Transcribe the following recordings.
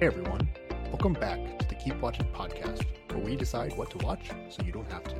Hey everyone, welcome back to the Keep Watching podcast, where we decide what to watch so you don't have to.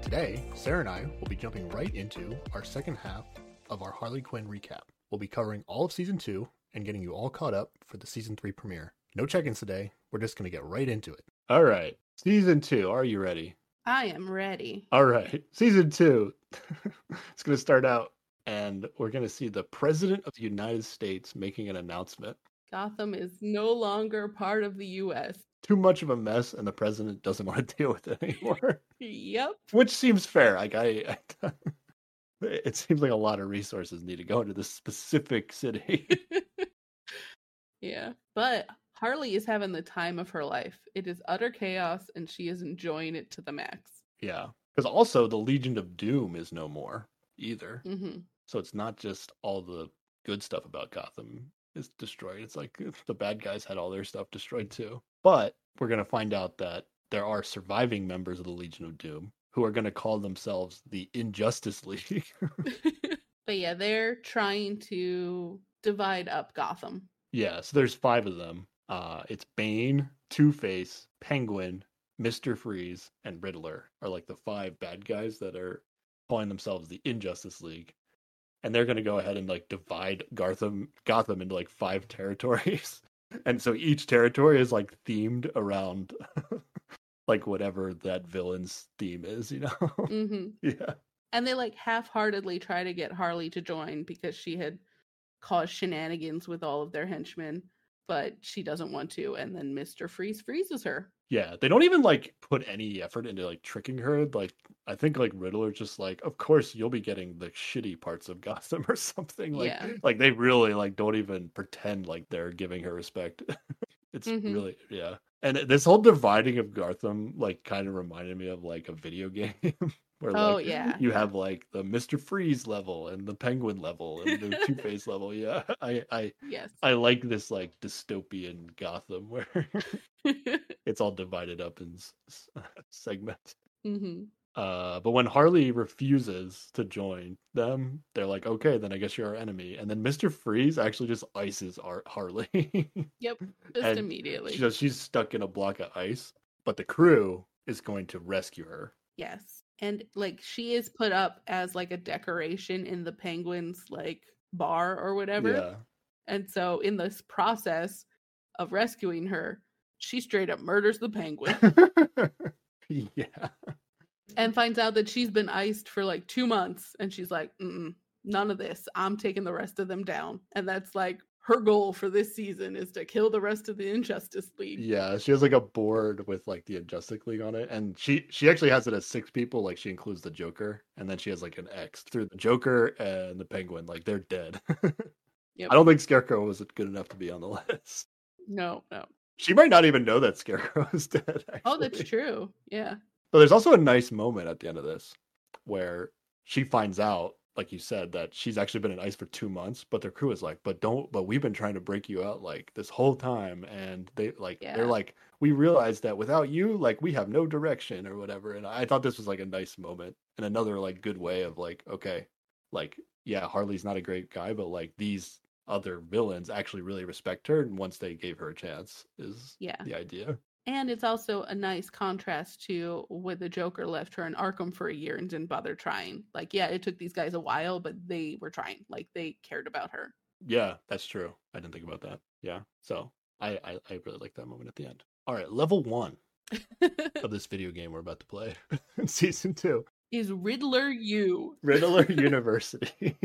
Today, Sarah and I will be jumping right into our second half of our Harley Quinn recap. We'll be covering all of season two and getting you all caught up for the season three premiere. No check ins today, we're just going to get right into it. All right, season two, are you ready? I am ready. All right, season two. it's going to start out, and we're going to see the President of the United States making an announcement. Gotham is no longer part of the US. Too much of a mess, and the president doesn't want to deal with it anymore. Yep. Which seems fair. Like I, I it seems like a lot of resources need to go into this specific city. yeah. But Harley is having the time of her life. It is utter chaos and she is enjoying it to the max. yeah, because also the Legion of Doom is no more either. hmm So it's not just all the good stuff about Gotham is destroyed. It's like the bad guys had all their stuff destroyed too. But we're gonna find out that there are surviving members of the Legion of Doom who are gonna call themselves the Injustice League. but yeah, they're trying to divide up Gotham. yeah, so there's five of them. Uh it's Bane, Two Face, Penguin, Mister Freeze, and Riddler are like the five bad guys that are calling themselves the Injustice League. And they're gonna go ahead and like divide Gotham Gotham into like five territories. And so each territory is like themed around like whatever that villain's theme is, you know? hmm yeah. And they like half heartedly try to get Harley to join because she had caused shenanigans with all of their henchmen, but she doesn't want to. And then Mr. Freeze freezes her. Yeah, they don't even like put any effort into like tricking her. Like I think like Riddler just like, of course you'll be getting the shitty parts of Gotham or something. Like Yeah. like they really like don't even pretend like they're giving her respect. it's Mhm. really yeah. And this whole dividing of Gotham like kind of reminded me of like a video game where Oh, like yeah. you have like the Mr. Freeze level and the Penguin level and the Two Face level. Yeah. I I Yes. I like this like dystopian Gotham where it's all divided up in s- segments. hmm Uh, but when Harley refuses to join them, they're like, "Okay, then I guess you're our enemy." And then Mister Freeze actually just ices our Harley. Yep. Just And immediately. says she's stuck in a block of ice, but the crew is going to rescue her. Yes. And like she is put up as like a decoration in the penguins like bar or whatever. Yeah, And so in this process of rescuing her, she straight up murders the penguin yeah, and finds out that she's been iced for like 2 months and she's like, Mm-mm, "None of this. I'm taking the rest of them down." And that's like her goal for this season is to kill the rest of the Injustice League. yeah. She has like a board with like the Injustice League on it, and she she actually has it as six people. Like she includes the Joker, and then she has like an X through the Joker and the Penguin. Like they're dead. Yep. I don't think Scarecrow was good enough to be on the list. No, no. She might not even know that Scarecrow is dead. Oh, that's true. Yeah. But there's also a nice moment at the end of this where she finds out, like you said, that she's actually been in ice for two months. But their crew is like, "But don't." But we've been trying to break you out like this whole time, and they like Yeah. they're like, "We realize that without you, like we have no direction or whatever." And I thought this was like a nice moment and another like good way of like, okay, like yeah, Harley's not a great guy, but like these other villains actually really respect her, and once they gave her a chance, is Yeah. the idea. And it's also a nice contrast to when the Joker left her in Arkham for a year and didn't bother trying. Like, yeah, it took these guys a while, but they were trying. Like, they cared about her. Yeah, that's true. I didn't think about that. Yeah. So I, I, I really like that moment at the end. All right, level one of this video game we're about to play in season two. Is Riddler you? Riddler University.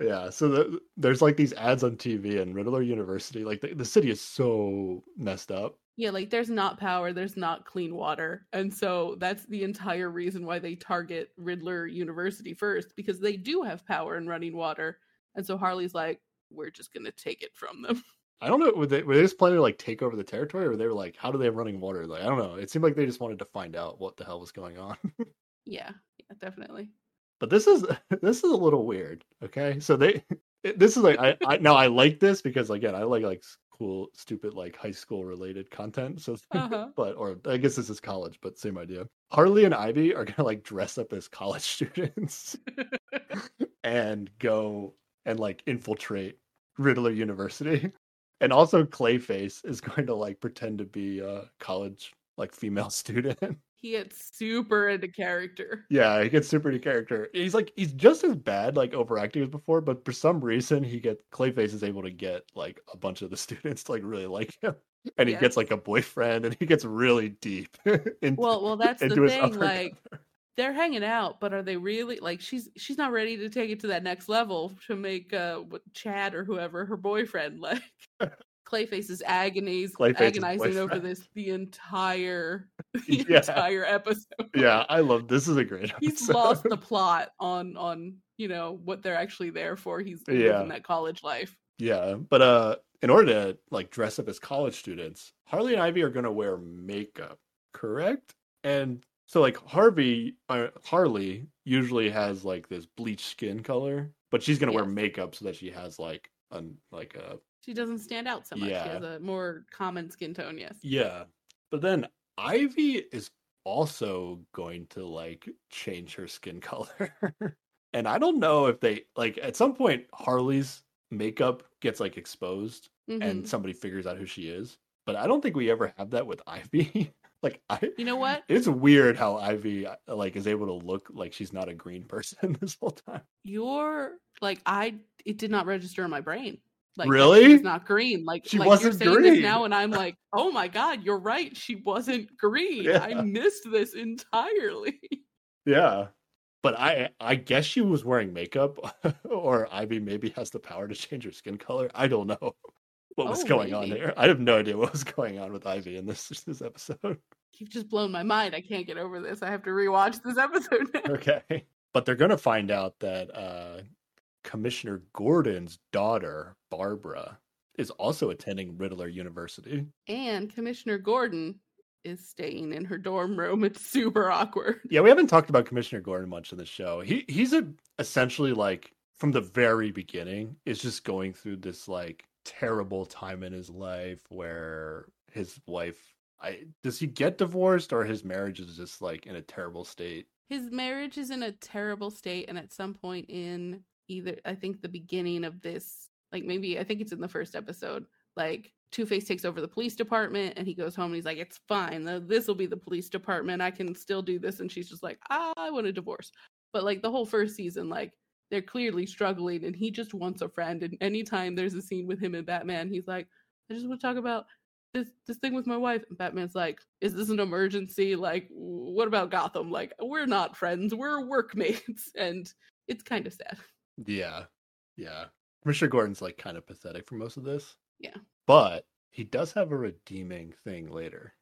Yeah, so the, there's like these ads on TV and Riddler University, like the, the city is so messed up. Yeah, like there's not power, there's not clean water. And so that's the entire reason why they target Riddler University first, because they do have power and running water. And so Harley's like, we're just going to take it from them. I don't know. Were they, were they just planning to like take over the territory, or they were like, how do they have running water? Like, I don't know. It seemed like they just wanted to find out what the hell was going on. yeah, yeah, definitely. But this is this is a little weird. Okay, so they this is like I, I now I like this because again I like like cool stupid like high school related content. So, Uh-huh. but or I guess this is college, but same idea. Harley and Ivy are gonna like dress up as college students and go and like infiltrate Riddler University. and also Clayface is going to like pretend to be a college like female student. He gets super into character. yeah, he gets super into character. He's like he's just as bad like overacting as before, but for some reason he gets Clayface is able to get like a bunch of the students to like really like him. And he Yes. gets like a boyfriend and he gets really deep into, Well, well, that's the thing. Like, cover. they're hanging out, but are they really like? She's she's not ready to take it to that next level to make uh Chad or whoever her boyfriend. Like, Clayface is agonies Clayface's agonizing over this the entire the Yeah. entire episode. yeah, I love this is a great He's episode. lost the plot on on you know what they're actually there for. He's Yeah. living that college life. Yeah, but uh, in order to like dress up as college students, Harley and Ivy are gonna wear makeup, correct? And so like Harvey, uh, Harley usually has like this bleached skin color, but she's gonna wear makeup so that she has like an like a She doesn't stand out so much. Yeah. She has a more common skin tone. Yes. yeah. But then Ivy is also going to like change her skin color, and I don't know if they like at some point Harley's makeup gets like exposed Mhm. and somebody figures out who she is. But I don't think we ever have that with Ivy. like I You know what? it's weird how Ivy uh, like is able to look like she's not a green person this whole time. You're like I. It did not register in my brain. Like Really? she was not green. Like She like wasn't you're saying this green. now, and I'm like, oh my god, you're right. She wasn't green. I missed this entirely. Yeah. But I I guess she was wearing makeup or Ivy maybe has the power to change her skin color. I don't know what was Oh, going on maybe. here. I have no idea what was going on with Ivy in this this episode. You've just blown my mind. I can't get over this. I have to rewatch this episode now. Okay. But they're going to find out that uh, Commissioner Gordon's daughter, Barbara, is also attending Riddler University. And Commissioner Gordon is staying in her dorm room. It's super awkward. Yeah, we haven't talked about Commissioner Gordon much in the show. He he's a essentially like from the very beginning is just going through this like terrible time in his life where his wife I does he get divorced or his marriage is just like in a terrible state? His marriage is in a terrible state, and at some point in either, I think the beginning of this, like maybe, I think it's in the first episode, like Two Face takes over the police department and he goes home and he's like, It's fine. This will be the police department. I can still do this. And she's just like, "Ah, I want a divorce. But like the whole first season, like they're clearly struggling and he just wants a friend. And anytime there's a scene with him and Batman, he's like, I just want to talk about this this thing with my wife and batman's like is this an emergency like what about gotham like we're not friends we're workmates and it's kind of sad Yeah. Yeah. Commissioner Gordon's like kind of pathetic for most of this. Yeah. But he does have a redeeming thing later,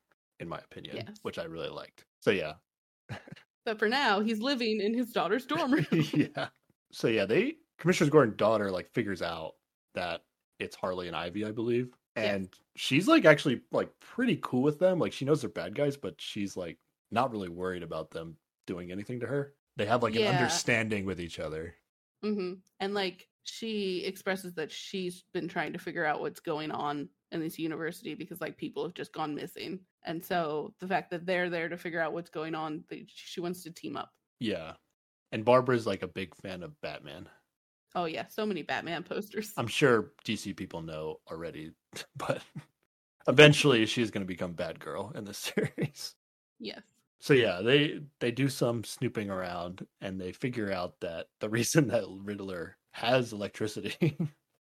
in my opinion, Yes. which I really liked. So yeah. but for now he's living in his daughter's dorm room yeah. So yeah, they Commissioner Gordon's daughter like figures out that it's Harley and Ivy, I believe. Yes. And she's like actually like pretty cool with them. Like she knows they're bad guys, but she's like not really worried about them doing anything to her. They have like Yeah. an understanding with each other. Hmm and like she expresses that she's been trying to figure out what's going on in this university because like people have just gone missing and so the fact that they're there to figure out what's going on they, she wants to team up Yeah. And Barbara's like a big fan of Batman. oh yeah so many batman posters I'm sure DC people know already, but eventually she's going to become Batgirl in this series. yes So yeah, they they do some snooping around and they figure out that the reason that Riddler has electricity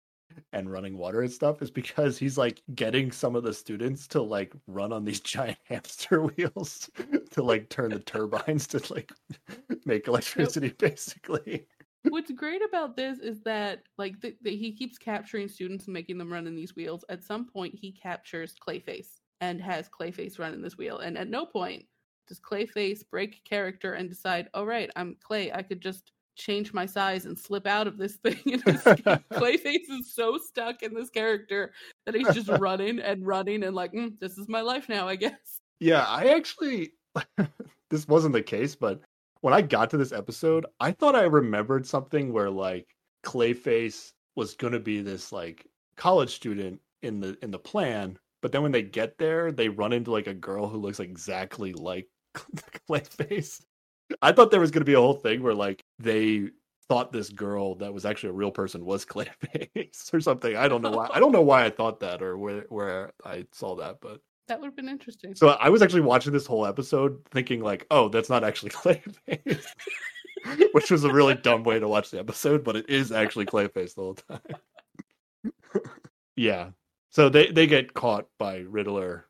and running water and stuff is because he's like getting some of the students to like run on these giant hamster wheels to like turn the turbines to like make electricity basically. What's great about this is that like th- that he keeps capturing students and making them run in these wheels. At some point, he captures Clayface and has Clayface run in this wheel. And at no point does Clayface break character and decide, "All right, I'm Clay. I could just change my size and slip out of this thing." And escape." Clayface is so stuck in this character that he's just running and running and like, mm, "This is my life now, I guess." Yeah, I actually this wasn't the case, but when I got to this episode, I thought I remembered something where like Clayface was going to be this like college student in the in the plan, but then when they get there, they run into like a girl who looks exactly like Clayface. I thought there was going to be a whole thing where like they thought this girl that was actually a real person was Clayface or something. I don't know why. I don't know why I thought that or where where I saw that, but That would have been interesting. so I was actually watching this whole episode thinking like, oh, that's not actually Clayface. Which was a really dumb way to watch the episode, but it is actually Clayface the whole time. yeah. So they they get caught by Riddler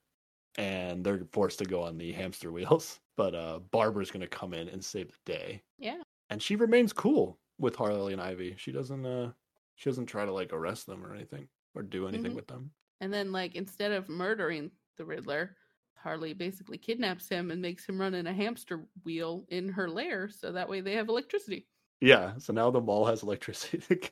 and they're forced to go on the hamster wheels. But uh Barbara's gonna come in and save the day. Yeah. And she remains cool with Harley and Ivy. She doesn't uh she doesn't try to like arrest them or anything or do anything Mhm. with them. And then, like, instead of murdering the Riddler, Harley basically kidnaps him and makes him run in a hamster wheel in her lair so that way they have electricity. Yeah, so now the mall has electricity.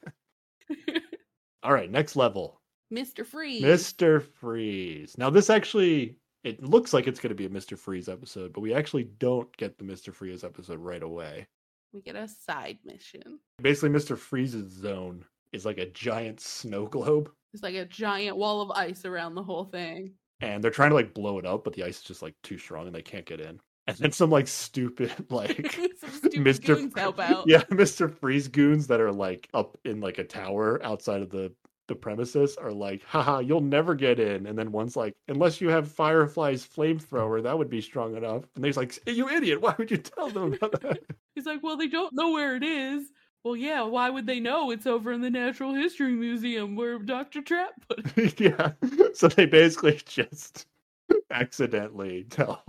All right, next level. Mr. Freeze. Mr. Freeze. Now this actually it looks like it's going to be a Mr. Freeze episode, but we actually don't get the Mr. Freeze episode right away. We get a side mission. Basically, Mr. Freeze's zone is like a giant snow globe, It's like a giant wall of ice around the whole thing. and they're trying to like blow it up, but the ice is just like too strong and they can't get in. And then some like stupid like stupid Mr. goons Fre- help out. Yeah, Mr. Freeze goons that are like up in like a tower outside of the the premises are like, haha, you'll never get in. And then one's like, unless you have Firefly's flamethrower, that would be strong enough. And they's like, you idiot, why would you tell them about that? He's like, well, they don't know where it is. Well, yeah, why would they know? It's over in the Natural History Museum where Dr. Trap put it. yeah. So they basically just accidentally tell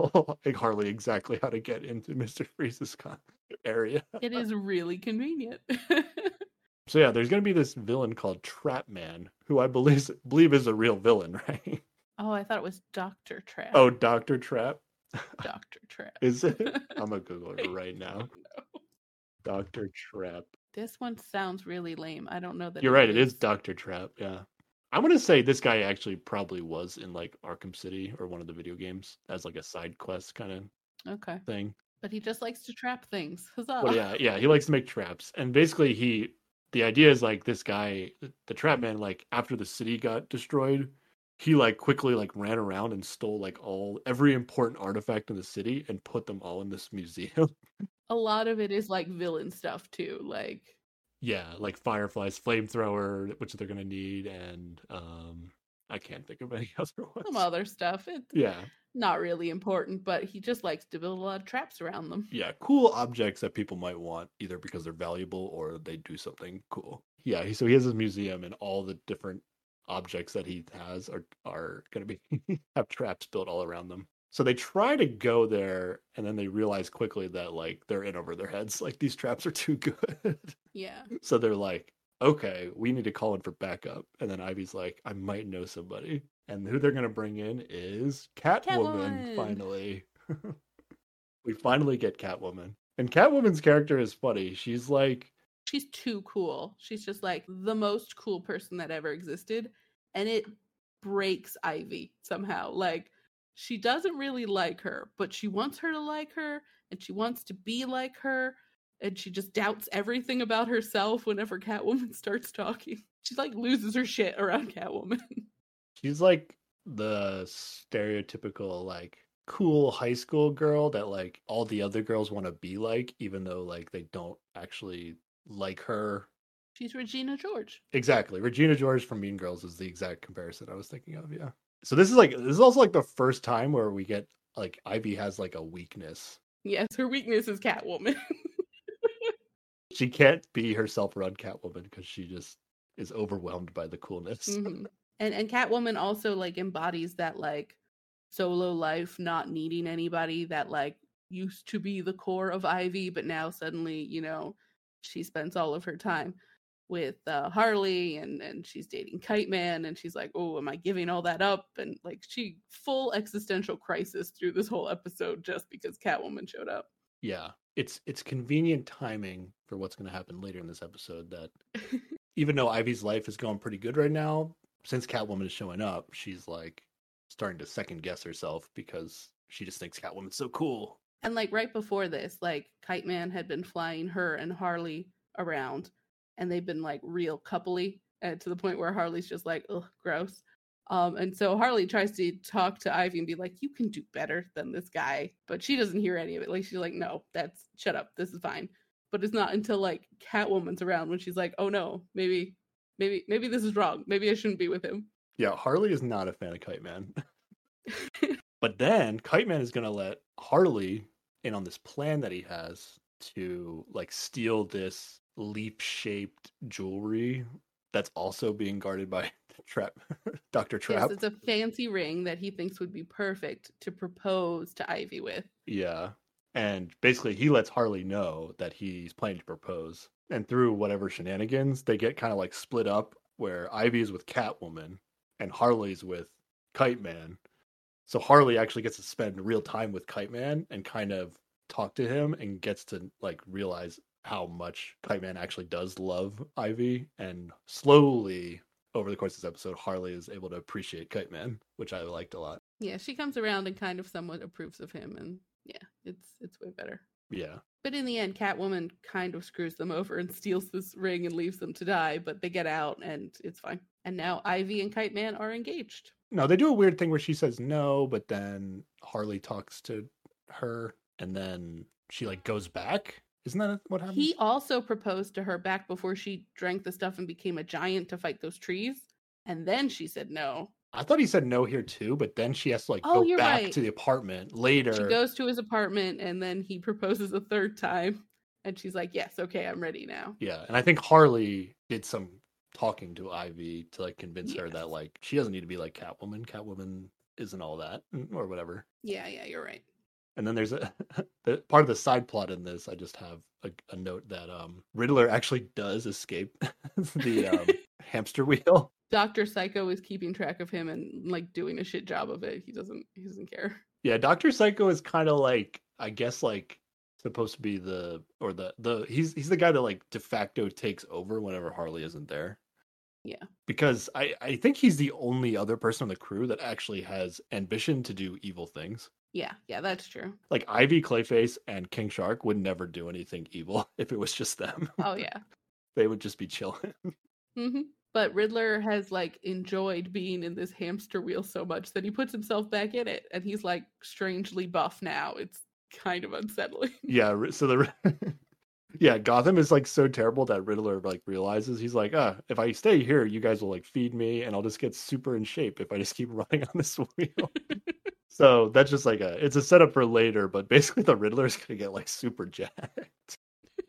like, Harley exactly how to get into Mr. Freeze's area. It is really convenient. So yeah, there's gonna be this villain called Trap Man, who I believe believe is a real villain, right? oh, I thought it was Dr. Trap. Oh, Doctor Trap, Dr. Trap. is it? I'm gonna Google it right now. Doctor Trap. This one sounds really lame. I don't know that. You're right. It is Doctor Trap. Yeah. I'm gonna say this guy actually probably was in like Arkham City or one of the video games as like a side quest kind of Okay. thing. But he just likes to trap things. Huzzah. Well, yeah, yeah, he likes to make traps, and basically he, the idea is like this guy, the trap man, like after the city got destroyed, he like quickly like ran around and stole like all every important artifact in the city and put them all in this museum. A lot of it is like villain stuff too. Like, yeah, like Firefly's flamethrower, which they're gonna need, and um, I can't think of any other ones. some other stuff. It's Yeah, not really important, but he just likes to build a lot of traps around them. yeah, cool objects that people might want either because they're valuable or they do something cool. Yeah, he, so he has his museum and all the different objects that he has are are going to be have traps built all around them. So they try to go there and then they realize quickly that like they're in over their heads. Like these traps are too good. Yeah. so they're like, "Okay, we need to call in for backup." And then Ivy's like, "I might know somebody." And who they're going to bring in is Catwoman Catwoman. finally. we finally get Catwoman. And Catwoman's character is funny. She's like She's too cool. She's just like the most cool person that ever existed. And it breaks Ivy somehow. Like, she doesn't really like her, but she wants her to like her and she wants to be like her. And she just doubts everything about herself whenever Catwoman starts talking. She like loses her shit around Catwoman. she's like the stereotypical like cool high school girl that like all the other girls want to be like even though like they don't actually like her She's Regina George. exactly regina george from mean girls is the exact comparison i was thinking of yeah so this is like this is also like the first time where we get like ivy has like a weakness Yes, her weakness is Catwoman. she can't be herself around catwoman because she just is overwhelmed by the coolness Mhm. And and Catwoman also like embodies that like solo life, not needing anybody that like used to be the core of Ivy, but now suddenly, you know, she spends all of her time with uh, Harley and and she's dating Kite Man and she's like, "Oh, am I giving all that up?" And like she full existential crisis through this whole episode just because Catwoman showed up. yeah it's it's convenient timing for what's going to happen later in this episode that even though ivy's life is going pretty good right now since catwoman is showing up she's like starting to second guess herself because she just thinks catwoman's so cool And like right before this, like Kite Man had been flying her and Harley around, and they've been like real coupley uh, to the point where Harley's just like, ugh, gross. Um, and so Harley tries to talk to Ivy and be like, "You can do better than this guy," but she doesn't hear any of it. Like she's like, "No, that's shut up. This is fine." but it's not until like Catwoman's around when she's like, "Oh no, maybe, maybe, maybe this is wrong. Maybe I shouldn't be with him." Yeah, Harley is not a fan of Kite Man. but then Kite Man is gonna let Harley in on this plan that he has to like steal this leaf shaped jewelry that's also being guarded by Trap Dr. Trap. Yes, it's a fancy ring that he thinks would be perfect to propose to Ivy with. Yeah. And basically he lets Harley know that he's planning to propose. And through whatever shenanigans, they get kind of like split up where Ivy is with Catwoman and Harley's with Kite Man. So Harley actually gets to spend real time with Kite Man and kind of talk to him and gets to like realize how much Kite Man actually does love Ivy and slowly over the course of this episode Harley is able to appreciate Kite Man, which I liked a lot. Yeah, she comes around and kind of somewhat approves of him and yeah, it's it's way better. Yeah. But in the end, Catwoman kind of screws them over and steals this ring and leaves them to die, but they get out and it's fine. And now Ivy and Kite Man are engaged. No, they do a weird thing where she says no, but then Harley talks to her and then she like goes back. Isn't that what happened? He also proposed to her back before she drank the stuff and became a giant to fight those trees. And then she said no. I thought he said no here too, but then she has to like Oh, go back right. to the apartment later. She goes to his apartment and then he proposes a third time. And she's like, Yes, okay, I'm ready now. Yeah, and I think Harley did some talking to Ivy to like convince her that like she doesn't need to be like Catwoman. Catwoman isn't all that mm, or whatever. Yeah, yeah, you're right. And then there's a the, part of the side plot in this. I just have a, a note that um Riddler actually does escape the um, hamster wheel. Dr. Psycho is keeping track of him and like doing a shit job of it. He doesn't he doesn't care. Yeah, Doctor Psycho is kind of like I guess like supposed to be the or the the he's he's the guy that like de facto takes over whenever Harley isn't there. Yeah. Because I I think he's the only other person on the crew that actually has ambition to do evil things. Yeah, yeah, that's true. Like Ivy, Clayface, and King Shark would never do anything evil if it was just them. Oh yeah. they would just be chilling. hmm But Riddler has like enjoyed being in this hamster wheel so much that he puts himself back in it, and he's like strangely buff now. It's kind of unsettling. yeah, so the yeah Gotham is like so terrible that Riddler like realizes he's like, ah, if I stay here, you guys will like feed me, and I'll just get super in shape if I just keep running on this wheel. so that's just like a it's a setup for later, but basically the Riddler's gonna get like super jacked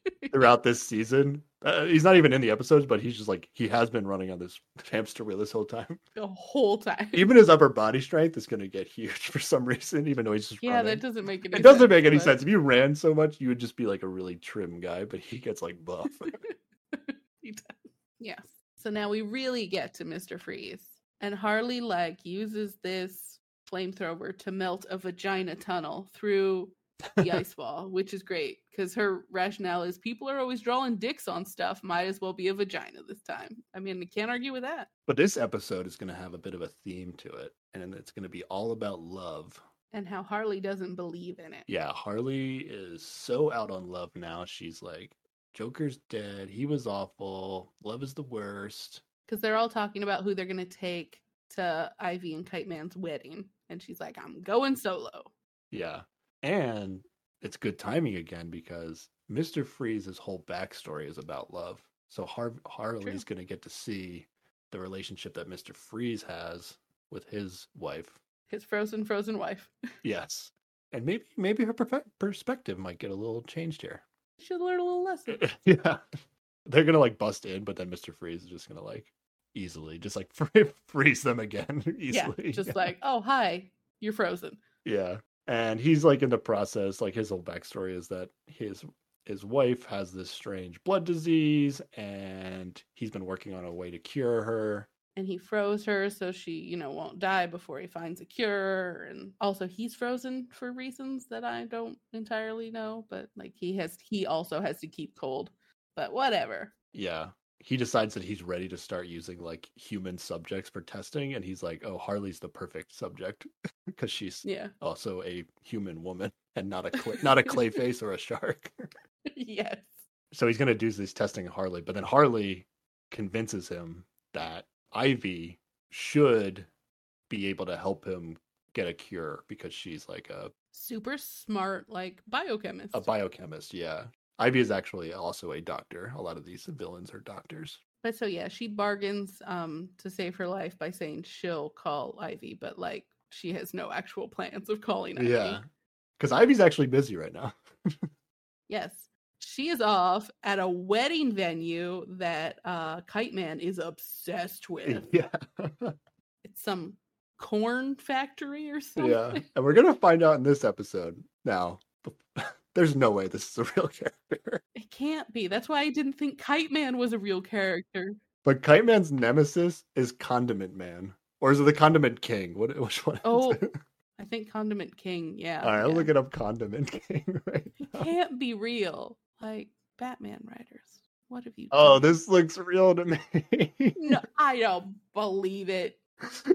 throughout this season. Uh, he's not even in the episodes, but he's just like he has been running on this hamster wheel this whole time. the whole time. Even his upper body strength is gonna get huge for some reason, even though he's just yeah, running. that doesn't make any. It doesn't sense, make any but- sense. If you ran so much, you would just be like a really trim guy, but he gets like buff. He does. Yes. So now we really get to Mr. Freeze. And Harley like uses this flamethrower to melt a vagina tunnel through the ice wall, which is great because her rationale is people are always drawing dicks on stuff. Might as well be a vagina this time. I mean, I can't argue with that. but this episode is going to have a bit of a theme to it, and it's going to be all about love. And how Harley doesn't believe in it. Yeah, Harley is so out on love now. She's like, Joker's dead. He was awful. Love is the worst. Because they're all talking about who they're going to take to Ivy and Kite Man's wedding. And she's like, I'm going solo. Yeah. And it's good timing again because Mr. Freeze's whole backstory is about love. So Har- Harley's going to get to see the relationship that Mr. Freeze has with his wife. His frozen, frozen wife. Yes. And maybe maybe her perspective might get a little changed here. She should learn a little lesson. yeah. They're going to like bust in, but then Mr. Freeze is just going to like easily just like free- freeze them again Yeah, easily. just like, oh hi, you're frozen. Yeah. And he's like in the process, like his whole backstory is that his his wife has this strange blood disease and he's been working on a way to cure her. And he froze her so she, you know, won't die before he finds a cure. And also he's frozen for reasons that I don't entirely know, but like he has he also has to keep cold. But whatever. Yeah. He decides that he's ready to start using like human subjects for testing and he's like, "Oh, Harley's the perfect subject because she's Yeah. also a human woman and not a clay, not a clay face or a shark." yes. so he's going to do this testing of Harley, but then Harley convinces him that Ivy should be able to help him get a cure because she's like a, Super smart, like biochemist. a biochemist. Yeah. Ivy is actually also a doctor. A lot of these villains are doctors. But so yeah, she bargains um to save her life by saying she'll call Ivy, but like she has no actual plans of calling Ivy. Yeah. Because Ivy's actually busy right now. Yes. She is off at a wedding venue that uh Kite Man is obsessed with. yeah. It's some corn factory or something. yeah. And we're gonna find out in this episode now. There's no way this is a real character. It can't be. That's why I didn't think Kite Man was a real character. But Kite Man's nemesis is Condiment Man. Or is it the Condiment King? What which one? is Oh, it? I think Condiment King, yeah. All right, I'll look it up Condiment King right now. can't be real. Like Batman writers. What have you Oh, this looks real to me. No, I don't believe it.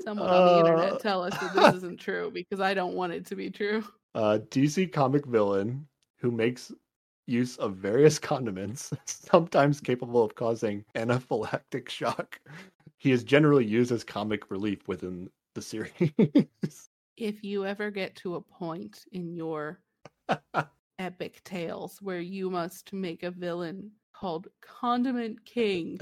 Someone on the Uh, internet tell us that this isn't true because I don't want it to be true. uh, DC comic villain who makes use of various condiments, sometimes capable of causing anaphylactic shock. He is generally used as comic relief within the series. If you ever get to a point in your epic tales where you must make a villain called Condiment King,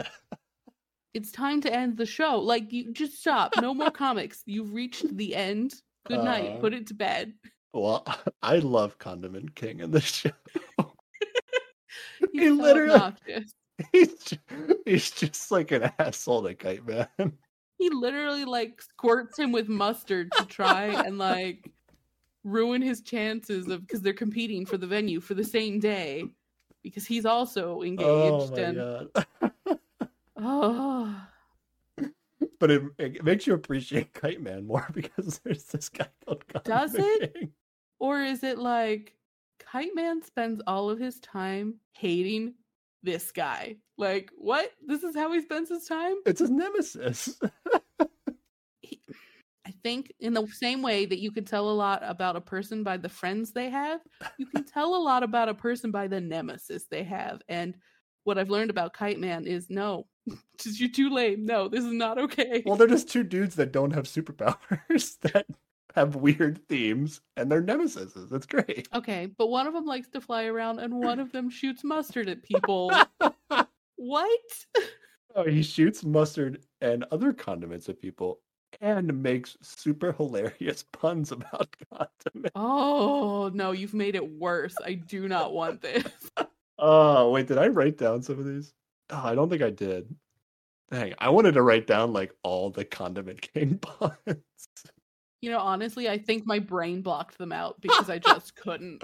it's time to end the show. Like you just stop. No more comics. You've reached the end. Good night. Uh, Put it to bed. Well, I love Condiment King in this show. He so literally, obnoxious. he's just, he's just like an asshole to Kite Man. He literally like squirts him with mustard to try and like ruin his chances of because they're competing for the venue for the same day because he's also engaged Oh engaged my and god. oh but it, it makes you appreciate Kite Man more because there's this guy called Does it? King. Or is it like Kite Man spends all of his time hating this guy? Like what? This is how he spends his time? It's his nemesis. he, I think in the same way that you can tell a lot about a person by the friends they have, you can tell a lot about a person by the nemesis they have. And what I've learned about Kite Man is no, just you're too lame. No, this is not okay. well, they're just two dudes that don't have superpowers that have weird themes and they're nemesis. That's great. okay, but one of them likes to fly around and one of them shoots mustard at people. what? Oh, he shoots mustard and other condiments at people and makes super hilarious puns about condiments. Oh no, you've made it worse. I do not want this. Oh, wait, did I write down some of these? Oh, I don't think I did. Dang, I wanted to write down like all the condiment king puns. You know, honestly, I think my brain blocked them out because I just couldn't.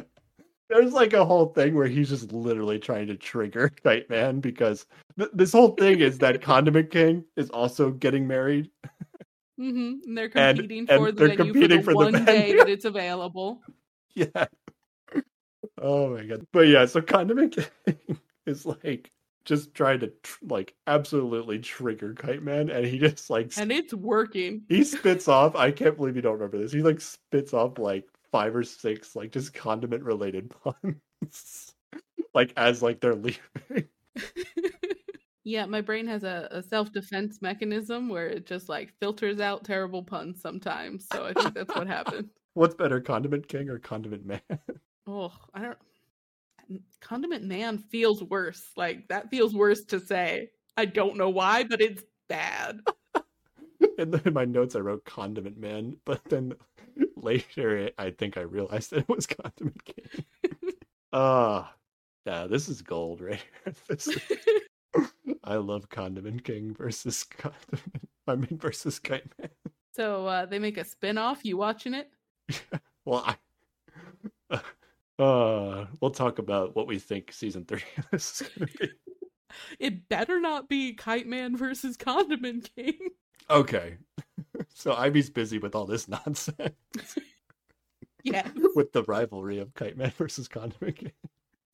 There's like a whole thing where he's just literally trying to trigger Kite Man because th- this whole thing is that Condiment King is also getting married. Mm-hmm. And they're competing and for the they're venue competing for for the the one day that it's available. Yeah. Oh my god. But yeah, so Condiment King is like just trying to tr- like absolutely trigger Kite Man, and he just like And it's working. he spits off. I can't believe you don't remember this. He like spits off like five or six like just condiment related puns, like as like they're leaving. yeah, my brain has a, a self defense mechanism where it just like filters out terrible puns sometimes. So I think that's what happened. What's better, Condiment King or Condiment Man? Oh, I don't. Condiment Man feels worse. Like that feels worse to say. I don't know why, but it's bad. and then in my notes, I wrote Condiment Man, but then later I think I realized that it was Condiment King. Ah, yeah, this is gold right here. This is- I love Condiment King versus Condiment. I mean versus Kite Man. so uh, they make a spin off. You watching it? Well, I. Uh, we'll talk about what we think season three of this is going to be. It better not be Kite Man versus Condiment King. Okay. So Ivy's busy with all this nonsense yeah. with the rivalry of Kite Man versus Condiment King.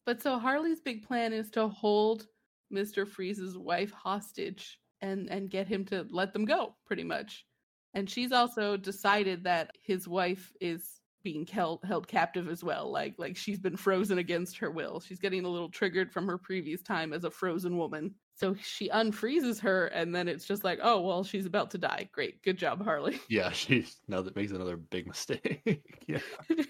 But so Harley's big plan is to hold Mr. Freeze's wife hostage and and get him to let them go, pretty much. And she's also decided that his wife is being held held captive as well. Like like she's been frozen against her will. She's getting a little triggered from her previous time as a frozen woman. So she unfreezes her, and then it's just like, oh well, she's about to die. Great, good job, Harley. Yeah, she's now that makes another big mistake. yeah.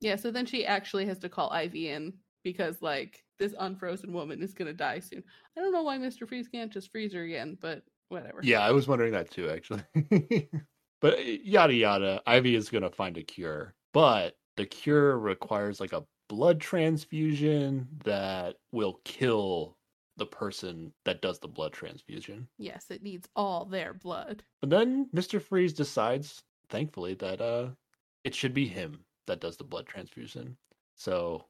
yeah. So then she actually has to call Ivy in because like this unfrozen woman is gonna die soon. I don't know why Mr. Freeze can't just freeze her again, but whatever. Yeah, I was wondering that too, actually. but eh, yada yada, Ivy is gonna find a cure, but the cure requires like a blood transfusion that will kill the person that does the blood transfusion. Yes, it needs all their blood. But then Mr. Freeze decides, thankfully, that uh it should be him that does the blood transfusion. So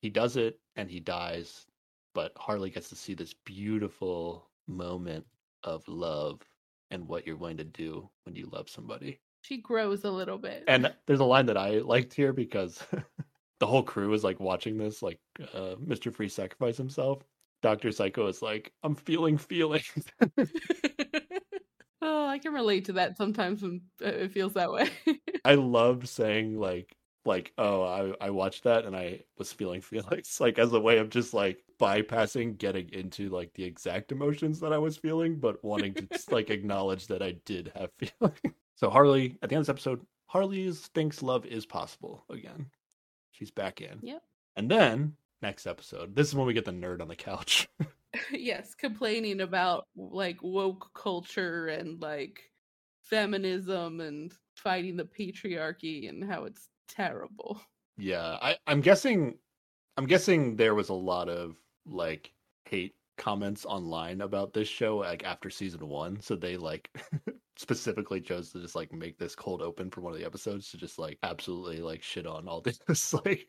he does it and he dies, but Harley gets to see this beautiful moment of love and what you're going to do when you love somebody. She grows a little bit. And there's a line that I liked here because the whole crew is like watching this, like uh, Mr. Free sacrifice himself. Dr. Psycho is like, I'm feeling feelings. oh, I can relate to that sometimes when uh, it feels that way. I loved saying like like oh I I watched that and I was feeling feelings like as a way of just like bypassing getting into like the exact emotions that I was feeling but wanting to just like acknowledge that I did have feelings. So Harley at the end of this episode Harley thinks love is possible again. She's back in. Yep. And then next episode this is when we get the nerd on the couch. yes, complaining about like woke culture and like feminism and fighting the patriarchy and how it's terrible. Yeah, I, I'm guessing. I'm guessing there was a lot of like hate comments online about this show like after season one, so they like specifically chose to just like make this cold open for one of the episodes to just like absolutely like shit on all this like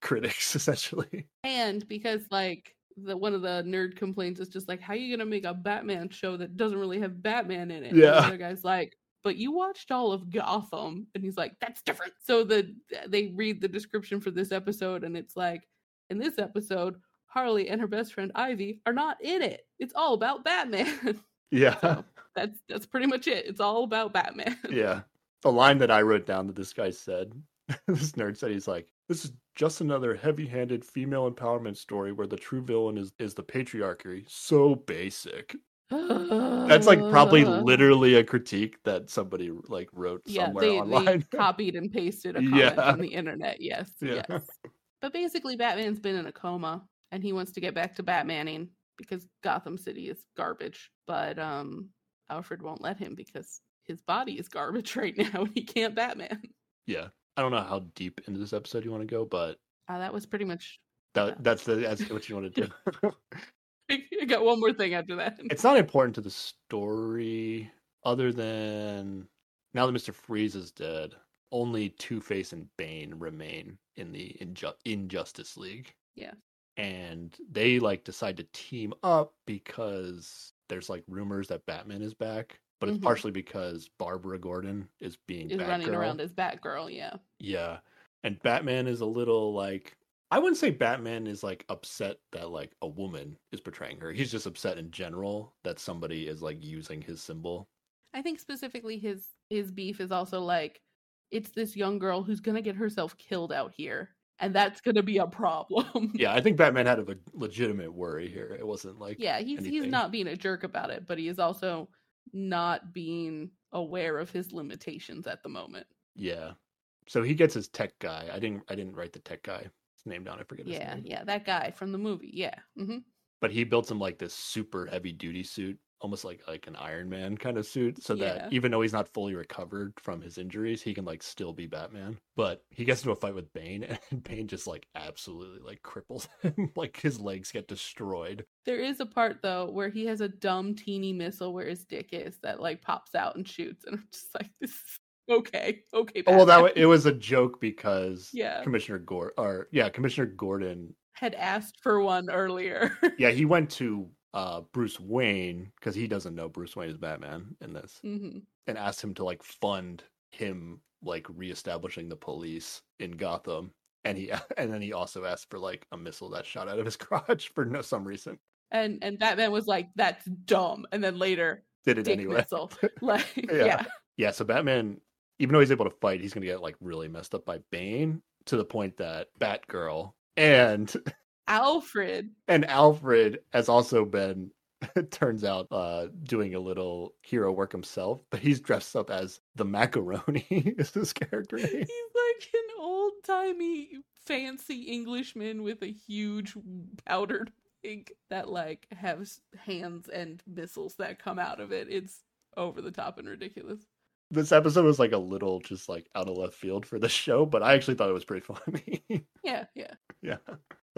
critics essentially. And because like the one of the nerd complaints is just like, how are you gonna make a Batman show that doesn't really have Batman in it? And Yeah. the other guy's like, but you watched all of Gotham, and he's like, that's different. So the they read the description for this episode, and it's like, in this episode, Harley and her best friend Ivy are not in it. It's all about Batman. Yeah, so that's that's pretty much it. It's all about Batman. yeah. The line that I wrote down that this guy said, this nerd said, he's like, "This is just another heavy-handed female empowerment story where the true villain is is the patriarchy. So basic." That's like probably literally a critique that somebody like wrote yeah, somewhere they, online. they copied and pasted a comment Yeah. on the internet. Yes, Yeah. yes. But basically, Batman's been in a coma, and he wants to get back to Batmaning because Gotham City is garbage. But um, Alfred won't let him because his body is garbage right now, and he can't Batman. yeah, I don't know how deep into this episode you want to go, but Uh, that was pretty much. that, Yeah. that's the that's what you want to do. I got one more thing after that. it's not important to the story, other than now that Mister Freeze is dead, only Two Face and Bane remain in the Inju- Injustice League. Yeah. And they like decide to team up because there's like rumors that Batman is back, but it's Mhm. partially because Barbara Gordon is being Is running around as Batgirl. Yeah. Yeah. And Batman is a little like I wouldn't say Batman is like upset that like a woman is portraying her. He's just upset in general that somebody is like using his symbol. I think specifically his his beef is also like it's this young girl who's gonna get herself killed out here, and that's gonna be a problem. Yeah, I think Batman had a le- legitimate worry here. It wasn't like yeah, he's he's not being a jerk about it, but he is also not being aware of his limitations at the moment. Yeah. So he gets his tech guy. I didn't I didn't write the tech guy. His name down. I forget his Yeah, name. yeah, that guy from the movie. Yeah. hmm But he built him like this super heavy duty suit, almost like like an Iron Man kind of suit, so Yeah. that even though he's not fully recovered from his injuries, he can like still be Batman. But he gets into a fight with Bane, and Bane just like absolutely like cripples him. like his legs get destroyed. There is a part though where he has a dumb teeny missile where his dick is that like pops out and shoots, and I'm just like, this is okay, okay. Oh well, that it was a joke because Yeah. Commissioner Gore or yeah, Commissioner Gordon had asked for one earlier. yeah, he went to uh Bruce Wayne because he doesn't know Bruce Wayne is Batman in this, hmm and asked him to like fund him like reestablishing the police in Gotham. And he and then he also asked for like a missile that shot out of his crotch for no some reason. And and Batman was like, "That's dumb," and then later, Did it dick anyway. missile. Like, Yeah. yeah. Yeah, so Batman, even though he's able to fight, he's gonna get like really messed up by Bane to the point that Batgirl and Alfred. and Alfred has also been it turns out uh doing a little hero work himself, but he's dressed up as the macaroni is his character name. He's like an old timey fancy Englishman with a huge powdered wig that like has hands and missiles that come out of it. It's over the top and ridiculous. This episode was like a little just like out of left field for the show, but I actually thought it was pretty funny. Yeah, yeah, yeah.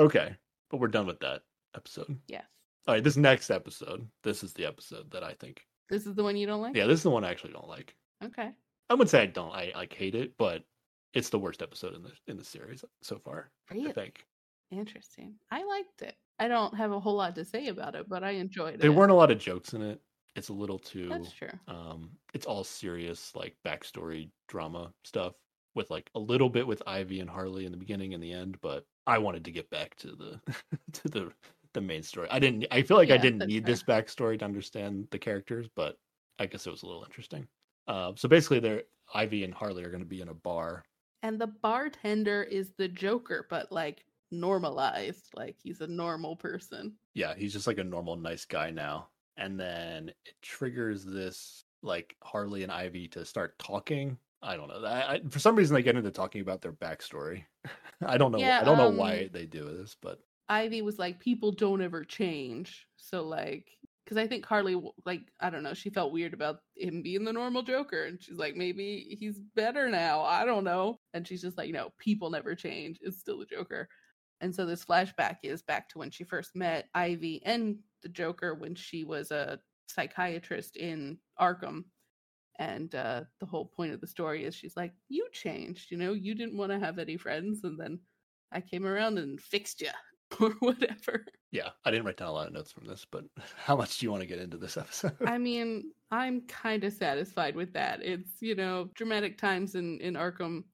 Okay. But we're done with that episode. yes. All right, this next episode, this is the episode that I think. This is the one you don't like? Yeah, this is the one I actually don't like. Okay. I wouldn't say I don't. I like hate it, but it's the worst episode in the in the series so far. Really? I think Interesting. I liked it. I don't have a whole lot to say about it, but I enjoyed it. there weren't a lot of jokes in it. It's a little too. That's true. Um, it's all serious, like backstory drama stuff with like a little bit with Ivy and Harley in the beginning and the end. But I wanted to get back to the to the the main story. I didn't. I feel like I didn't need fair. this backstory to understand the characters, but I guess it was a little interesting. Uh, so basically, they're Ivy and Harley are going to be in a bar. And the bartender is the Joker, but like normalized. Like he's a normal person. Yeah, he's just like a normal, nice guy now. And then it triggers this like Harley and Ivy to start talking. I don't know. I, I, for some reason, they get into talking about their backstory. I don't know. Yeah, I don't know um, why they do this, but Ivy was like, people don't ever change. So like, because I think Harley, like, I don't know, she felt weird about him being the normal Joker, and she's like, maybe he's better now. I don't know. And she's just like, you know, people never change. It's still the Joker. And so this flashback is back to when she first met Ivy and the Joker when she was a psychiatrist in Arkham. And uh, the whole point of the story is she's like, You changed, you know, you didn't want to have any friends. And then I came around and fixed you or whatever. yeah, I didn't write down a lot of notes from this. But how much do you want to get into this episode? I mean, I'm kind of satisfied with that. It's, you know, dramatic times in, in Arkham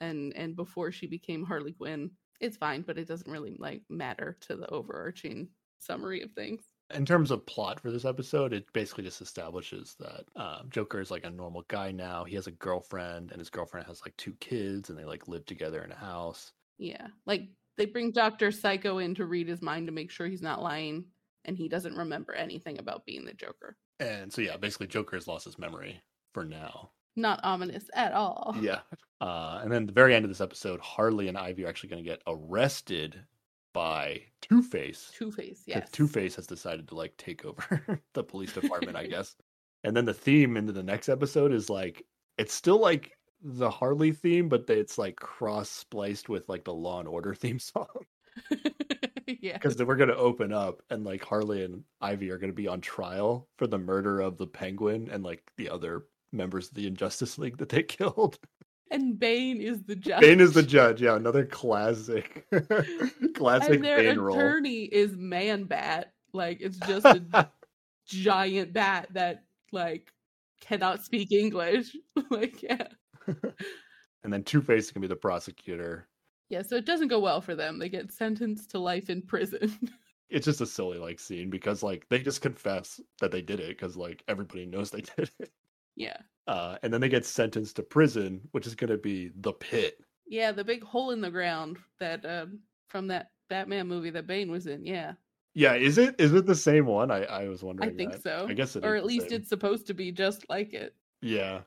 and and before she became Harley Quinn. It's fine, but it doesn't really like matter to the overarching summary of things. In terms of plot for this episode, it basically just establishes that uh, Joker is like a normal guy now. He has a girlfriend, and his girlfriend has like two kids, and they like live together in a house. Yeah. Like they bring Dr. Psycho in to read his mind to make sure he's not lying and he doesn't remember anything about being the Joker. And so yeah, basically Joker has lost his memory for now. Not ominous at all. Yeah. Uh, and then the very end of this episode, Harley and Ivy are actually going to get arrested by Two Face. Two Face, yes. Two Face has decided to like take over the police department, I guess. And then the theme into the next episode is like it's still like the Harley theme, but it's like cross spliced with like the Law and Order theme song yeah. because we're going to open up and like Harley and Ivy are going to be on trial for the murder of the Penguin and like the other members of the Injustice League that they killed. And Bane is the judge. Bane is the judge. Yeah, another classic, classic and their Bane role. attorney is Man Bat. Like it's just a giant bat that like cannot speak English. like yeah. and then Two Face can be the prosecutor. Yeah, so it doesn't go well for them. They get sentenced to life in prison. It's just a silly like scene because like they just confess that they did it because like everybody knows they did it. Yeah. Uh, and then they get sentenced to prison, which is going to be the pit. Yeah, the big hole in the ground that um from that Batman movie that Bane was in. Yeah. Yeah, is it is it the same one? I I was wondering. I think that. so. I guess it or at least it's supposed to be just like it. Yeah.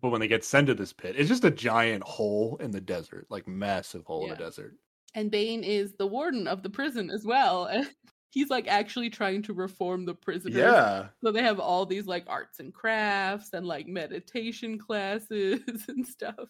But when they get sent to this pit, it's just a giant hole in the desert, like massive hole in the desert. And Bane is the warden of the prison as well. He's like actually trying to reform the prisoners. Yeah. So they have all these like arts and crafts and like meditation classes and stuff.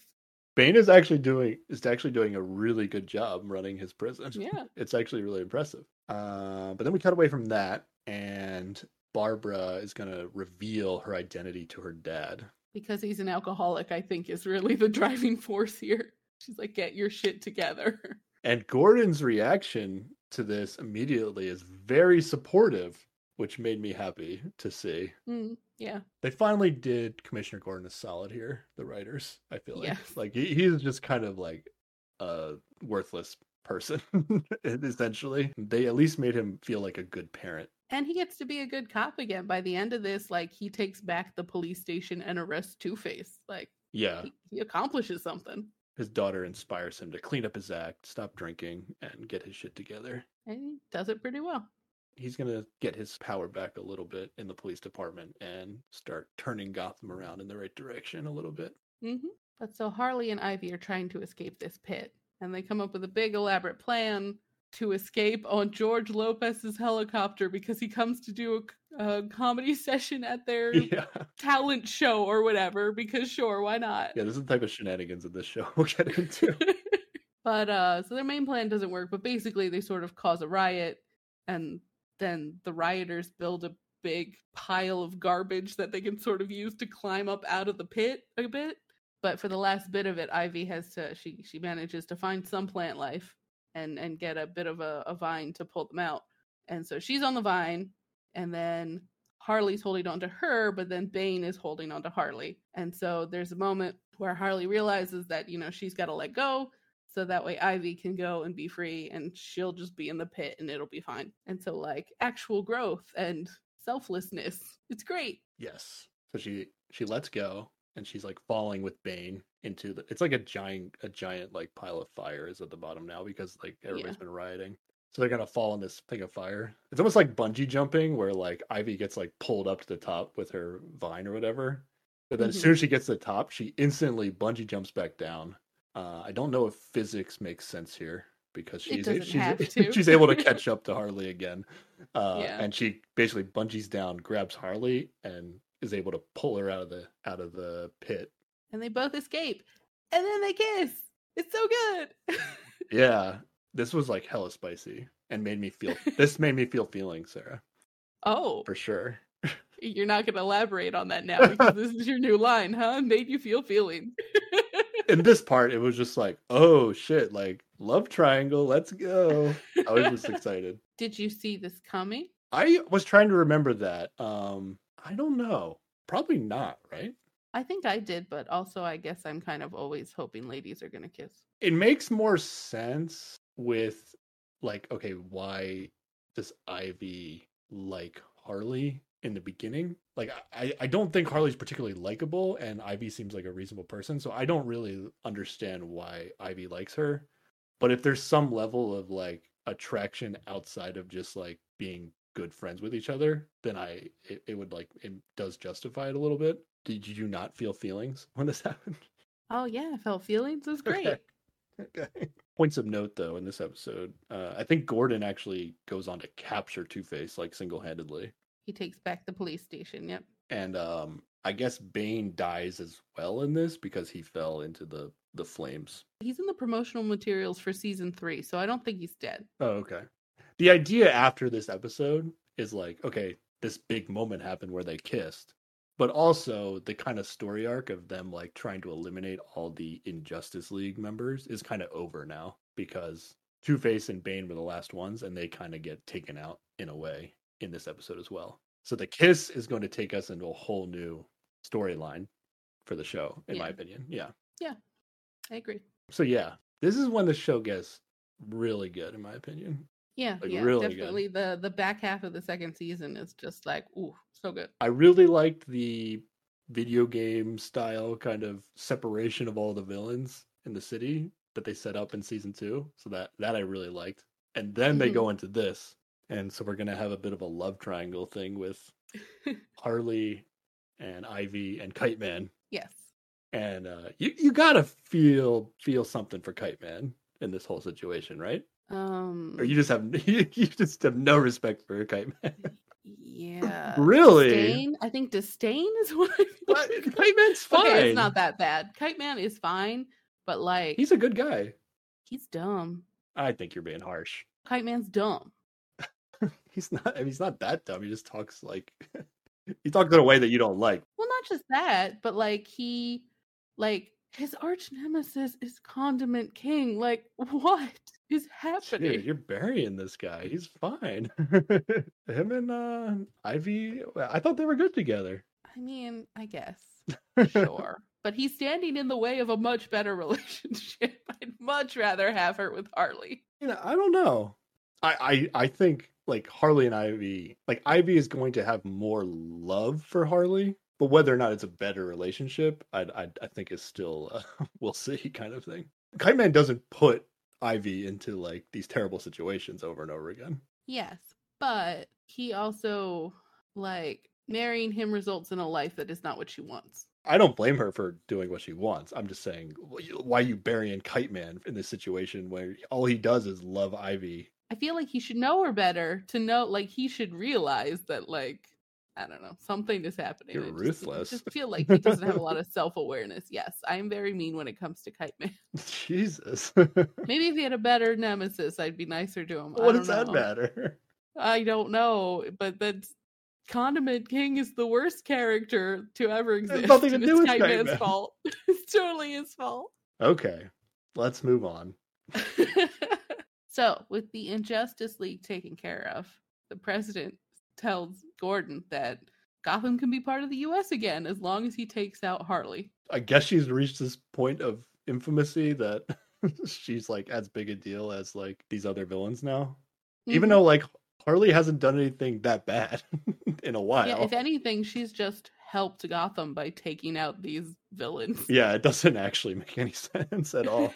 Bane is actually doing is actually doing a really good job running his prison. Yeah. It's actually really impressive. Uh, but then we cut away from that, and Barbara is going to reveal her identity to her dad. Because he's an alcoholic, I think is really the driving force here. She's like, get your shit together. And Gordon's reaction to this immediately is very supportive, which made me happy to see. Mm, yeah. They finally did Commissioner Gordon a solid here, the writers, I feel like. Like he, he's just kind of like a worthless person, essentially. They at least made him feel like a good parent. And he gets to be a good cop again. By the end of this, like he takes back the police station and arrests Two Face. Like Yeah. he, he accomplishes something. His daughter inspires him to clean up his act, stop drinking, and get his shit together. And he does it pretty well. He's going to get his power back a little bit in the police department and start turning Gotham around in the right direction a little bit. hmm But so Harley and Ivy are trying to escape this pit, and they come up with a big elaborate plan to escape on George Lopez's helicopter because he comes to do a, comedy session at their Yeah. talent show or whatever. Because sure, why not? Yeah, this is the type of shenanigans in this show we'll get into. but uh, so their main plan doesn't work. But basically, they sort of cause a riot, and then the rioters build a big pile of garbage that they can sort of use to climb up out of the pit a bit. But for the last bit of it, Ivy has to she she manages to find some plant life and and get a bit of a, a vine to pull them out. And so she's on the vine, and then Harley's holding on to her, but then Bane is holding on to Harley. And so there's a moment where Harley realizes that, you know, she's got to let go so that way Ivy can go and be free and she'll just be in the pit and it'll be fine. And so, like, actual growth and selflessness, it's great. yes. So she she lets go and she's like falling with Bane into the it's like a giant a giant like pile of fire is at the bottom now because like everybody's been rioting. So they're gonna fall in this thing of fire. It's almost like bungee jumping where like Ivy gets like pulled up to the top with her vine or whatever. But then as Mhm. soon as she gets to the top, she instantly bungee jumps back down. Uh, I don't know if physics makes sense here because she's she's she's able to catch up to Harley again. Uh, Yeah. and she basically bungees down, grabs Harley, and is able to pull her out of the out of the pit. And they both escape. And then they kiss. It's so good. Yeah, this was like hella spicy and made me feel. this made me feel feelings, Sarah, oh, for sure. you're not going to elaborate on that now because this is your new line, huh? Made you feel feeling. In this part, it was just like, oh shit, like love triangle, let's go. I was just excited. Did you see this coming? I was trying to remember that. Um, I don't know. Probably not, right? I think I did, but also I guess I'm kind of always hoping ladies are going to kiss. It makes more sense with like, okay, why does Ivy like Harley in the beginning? Like I, I don't think Harley's particularly likable and Ivy seems like a reasonable person, so I don't really understand why Ivy likes her. But if there's some level of like attraction outside of just like being good friends with each other, then I it, it would like it does justify it a little bit. Did you not feel feelings when this happened? Oh, yeah, I felt feelings. It was great. Okay. Okay. Points of note though in this episode, uh, I think Gordon actually goes on to capture Two Face like single handedly, He takes back the police station. Yep. and um, I guess Bane dies as well in this because he fell into the the flames. He's in the promotional materials for season three, so I don't think he's dead. Oh, okay. The idea after this episode is like, okay, this big moment happened where they kissed, but also the kind of story arc of them like trying to eliminate all the Injustice League members is kind of over now because Two Face and Bane were the last ones, and they kind of get taken out in a way in this episode as well. So the kiss is going to take us into a whole new storyline for the show, in my opinion. Yeah. Yeah. I agree. So yeah, this is when the show gets really good, in my opinion. Yeah, Like, yeah, really good. definitely. The the back half of the second season is just like, ooh, so good. I really liked the video game style kind of separation of all the villains in the city that they set up in season two. So that that I really liked. And then they Mhm. go into this. And so we're gonna have a bit of a love triangle thing with Harley and Ivy and Kite Man. Yes. And uh you, you gotta feel feel something for Kite Man in this whole situation, right? Um. Or you just have you just have no respect for Kite Man. Yeah. Really? Disdain? I think disdain is what I What? Kite Man's fine. Okay, it's not that bad. Kite Man is fine, but like He's a good guy. he's dumb. I think you're being harsh. Kite Man's dumb. He's not. I mean, he's not that dumb. He just talks like he talks in a way that you don't like. Well, not just that, but like he, like his arch nemesis is Condiment King. Like, what is happening? Dude, you're burying this guy. He's fine. Him and uh, Ivy. I thought they were good together. I mean, I guess sure, but he's standing in the way of a much better relationship. I'd much rather have her with Harley. You know, I don't know. I, I I think like Harley and Ivy, like Ivy is going to have more love for Harley, but whether or not it's a better relationship, I I, I think is still uh, we'll see kind of thing. Kite Man doesn't put Ivy into like these terrible situations over and over again. Yes, but he also like marrying him results in a life that is not what she wants. I don't blame her for doing what she wants. I'm just saying, why are you burying Kite Man in this situation where all he does is love Ivy? I feel like he should know her better to know, like, he should realize that, like, I don't know, something is happening. You're I just- ruthless. I just feel like he doesn't have a lot of self awareness. Yes, I am very mean when it comes to Kite Man. Jesus. Maybe if he had a better nemesis, I'd be nicer to him. I what does that know. matter? I don't know, but that's Condiment King is the worst character to ever exist. nothing to do it's with Kite Kite Man's Man. fault. it's totally his fault. Okay, let's move on. so, with the Injustice League taken care of, the president tells Gordon that Gotham can be part of the US again as long as he takes out Harley. I guess she's reached this point of infamousy that she's like as big a deal as like these other villains now. Even Mhm. though like Harley hasn't done anything that bad in a while. yeah, if anything, she's just helped Gotham by taking out these villains. Yeah, it doesn't actually make any sense at all.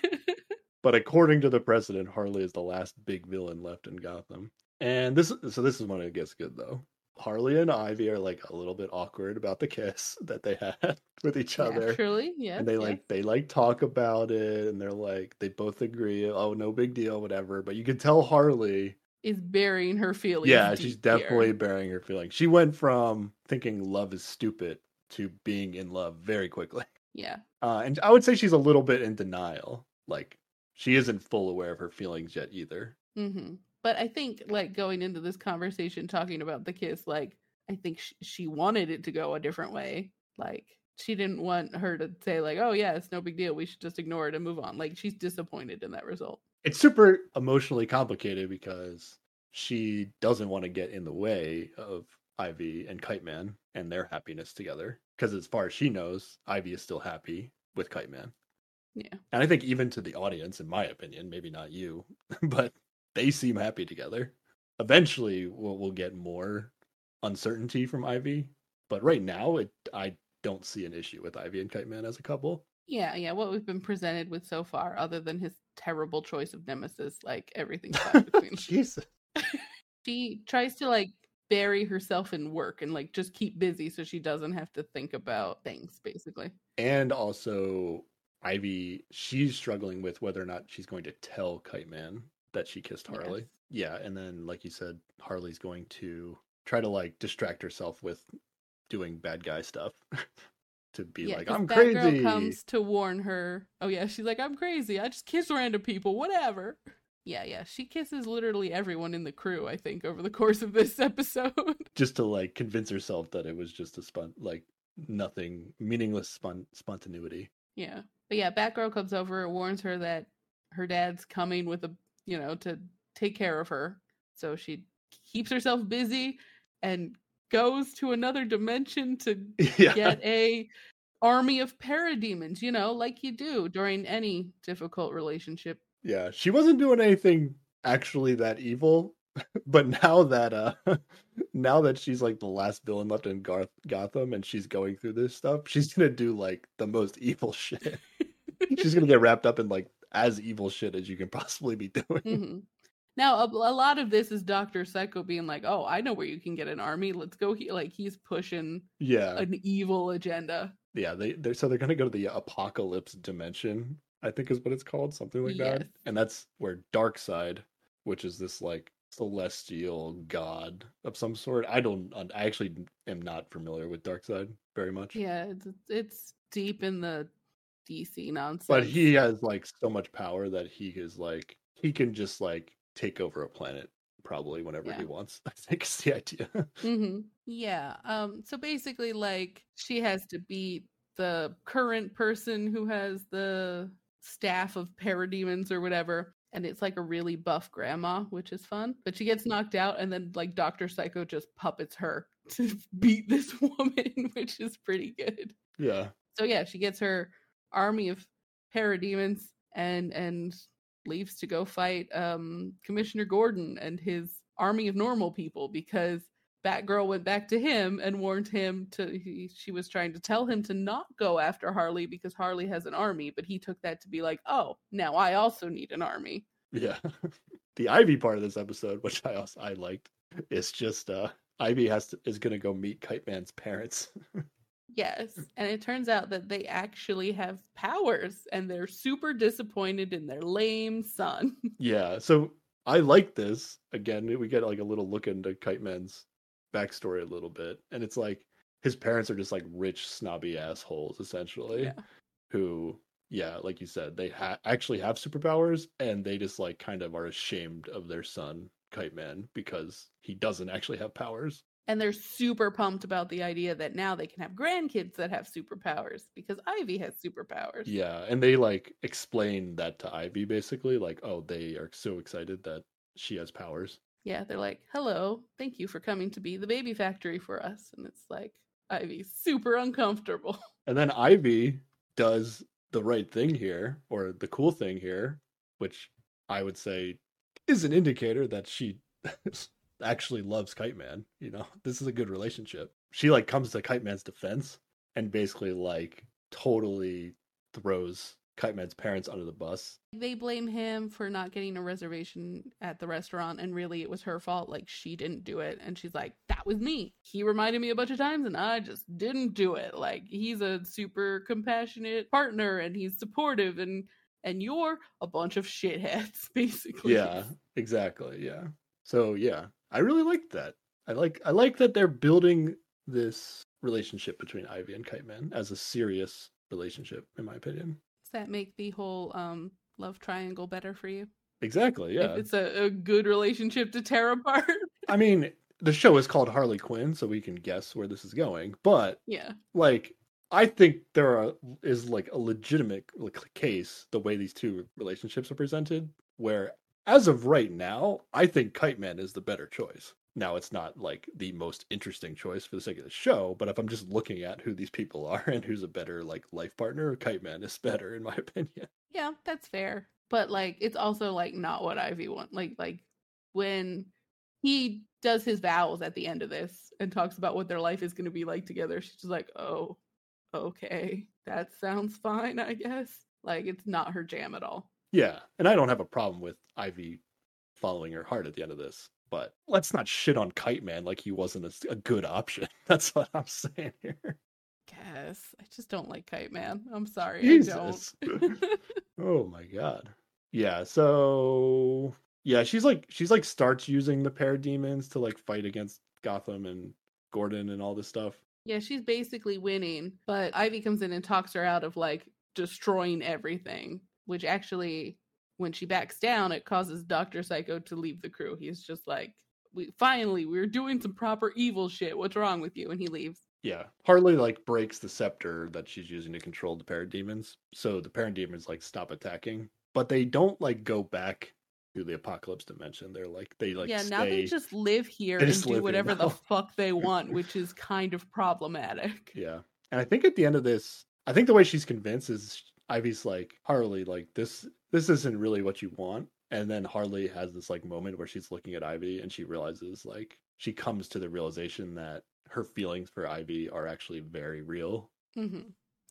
but according to the president, Harley is the last big villain left in Gotham. And this so this is when it gets good though. Harley and Ivy are like a little bit awkward about the kiss that they had with each other. Naturally, yes. and they like they like talk about it and they're like they both agree, oh no big deal, whatever. But you can tell Harley is burying her feelings. yeah, she's deep here. definitely bearing her feelings. She went from thinking love is stupid to being in love very quickly. Yeah. Uh, and I would say she's a little bit in denial. Like she isn't full aware of her feelings yet either. hmm But I think, like, going into this conversation, talking about the kiss, like, I think sh- she wanted it to go a different way. Like, she didn't want her to say, like, oh, yeah, it's no big deal. We should just ignore it and move on. Like, she's disappointed in that result. It's super emotionally complicated because she doesn't want to get in the way of Ivy and Kite Man and their happiness together. Because as far as she knows, Ivy is still happy with Kite Man. Yeah. And I think even to the audience, in my opinion, maybe not you, but they seem happy together. Eventually, we'll, we'll get more uncertainty from Ivy, but right now, it I don't see an issue with Ivy and Kite Man as a couple. Yeah, yeah. What we've been presented with so far, other than his terrible choice of nemesis, like, everything's fine between. Jesus. She tries to, like, bury herself in work and, like, just keep busy so she doesn't have to think about things, basically. And also, Ivy, she's struggling with whether or not she's going to tell Kite Man that she kissed Harley. Yes. Yeah, and then like you said, Harley's going to try to like distract herself with doing bad guy stuff to be Yeah, like, I'm crazy. comes to warn her. Oh yeah, she's like, I'm crazy. I just kiss random people, whatever. Yeah, yeah. She kisses literally everyone in the crew, I think, over the course of this episode. Just to like convince herself that it was just a spun like nothing meaningless spon- spontaneity. yeah. But yeah, Batgirl comes over, warns her that her dad's coming with a you know, to take care of her. So she keeps herself busy and goes to another dimension to yeah. get a army of parademons, you know, like you do during any difficult relationship. Yeah, she wasn't doing anything actually that evil, but now that uh now that she's like the last villain left in Garth- Gotham and she's going through this stuff, she's going to do like the most evil shit. she's going to get wrapped up in like as evil shit as you can possibly be doing. hmm Now, a, a lot of this is Doctor Psycho being like, "Oh, I know where you can get an army. Let's go." He, like he's pushing Yeah. an evil agenda. Yeah, they they're so they're going to go to the Apokolips dimension, I think is what it's called, something like that. And that's where Darkseid, which is this like celestial god of some sort. I don't I actually am not familiar with Darkseid very much. Yeah, it's it's deep in the DC nonsense. But he has like so much power that he is like he can just like take over a planet probably whenever he wants. I think is the idea. hmm Yeah. Um. So basically, like she has to beat the current person who has the staff of parademons or whatever. And it's like a really buff grandma, which is fun. But she gets knocked out, and then like Doctor Psycho just puppets her to beat this woman, which is pretty good. yeah. So yeah, she gets her army of parademons and and leaves to go fight um Commissioner Gordon and his army of normal people because Batgirl went back to him and warned him to he, she was trying to tell him to not go after Harley because Harley has an army, but he took that to be like, "Oh, now I also need an army." Yeah. the Ivy part of this episode, which I also I liked, is just uh Ivy has to is gonna go meet Kite Man's parents. Yes. And it turns out that they actually have powers and they're super disappointed in their lame son. Yeah, so I like this. Again, we get like a little look into Kite Man's backstory a little bit, and it's like his parents are just like rich, snobby assholes, essentially, Yeah. who, yeah, like you said, they ha- actually have superpowers, and they just like kind of are ashamed of their son, Kite Man, because he doesn't actually have powers. And they're super pumped about the idea that now they can have grandkids that have superpowers because Ivy has superpowers. Yeah, and they like explain that to Ivy basically, like, oh, they are so excited that she has powers. Yeah, they're like, hello, thank you for coming to be the baby factory for us. And it's like, Ivy's super uncomfortable. And then Ivy does the right thing here, or the cool thing here, which I would say is an indicator that she actually loves Kite Man. You know, this is a good relationship. She like comes to Kite Man's defense and basically like totally throws Kite Man's parents under the bus. They blame him for not getting a reservation at the restaurant, and really it was her fault. Like, she didn't do it. And she's like, that was me. He reminded me a bunch of times, and I just didn't do it. Like, he's a super compassionate partner, and he's supportive, and and you're a bunch of shitheads, basically. Yeah, exactly. Yeah. So yeah, I really like that. I like I like that they're building this relationship between Ivy and Kite Man as a serious relationship, in my opinion. Does that make the whole um love triangle better for you? Exactly. Yeah. If it's a, a good relationship to tear apart. I mean, the show is called Harley Quinn, so we can guess where this is going. But yeah. like, I think there are, is like a legitimate like, case the way these two relationships are presented, where as of right now, I think Kite Man is the better choice. Now, it's not like the most interesting choice for the sake of the show, but if I'm just looking at who these people are and who's a better like life partner, Kite Man is better in my opinion. Yeah, that's fair. But like it's also like not what Ivy want. Like like when he does his vows at the end of this and talks about what their life is going to be like together, she's just like, "Oh, okay. That sounds fine, I guess." Like it's not her jam at all. Yeah, and I don't have a problem with Ivy following her heart at the end of this, but let's not shit on Kite Man like he wasn't a, a good option. That's what I'm saying here. Guess I just don't like Kite Man. I'm sorry, Jesus. I don't. Oh my god. Yeah, so yeah, she's like she's like starts using the parademons to like fight against Gotham and Gordon and all this stuff. yeah, she's basically winning, but Ivy comes in and talks her out of like destroying everything, which actually when she backs down, it causes Dr. Psycho to leave the crew. He's just like, "We finally we're doing some proper evil shit. What's wrong with you?" and he leaves. Yeah. Harley like breaks the scepter that she's using to control the parademons. So the parademons like stop attacking. But they don't like go back to the Apokolips dimension. They're like they like yeah, now they just live here they and do whatever the fuck they want, which is kind of problematic. Yeah. And I think at the end of this, I think the way she's convinced is Ivy's like, Harley, like this this isn't really what you want. And then Harley has this like moment where she's looking at Ivy and she realizes like she comes to the realization that her feelings for Ivy are actually very real. hmm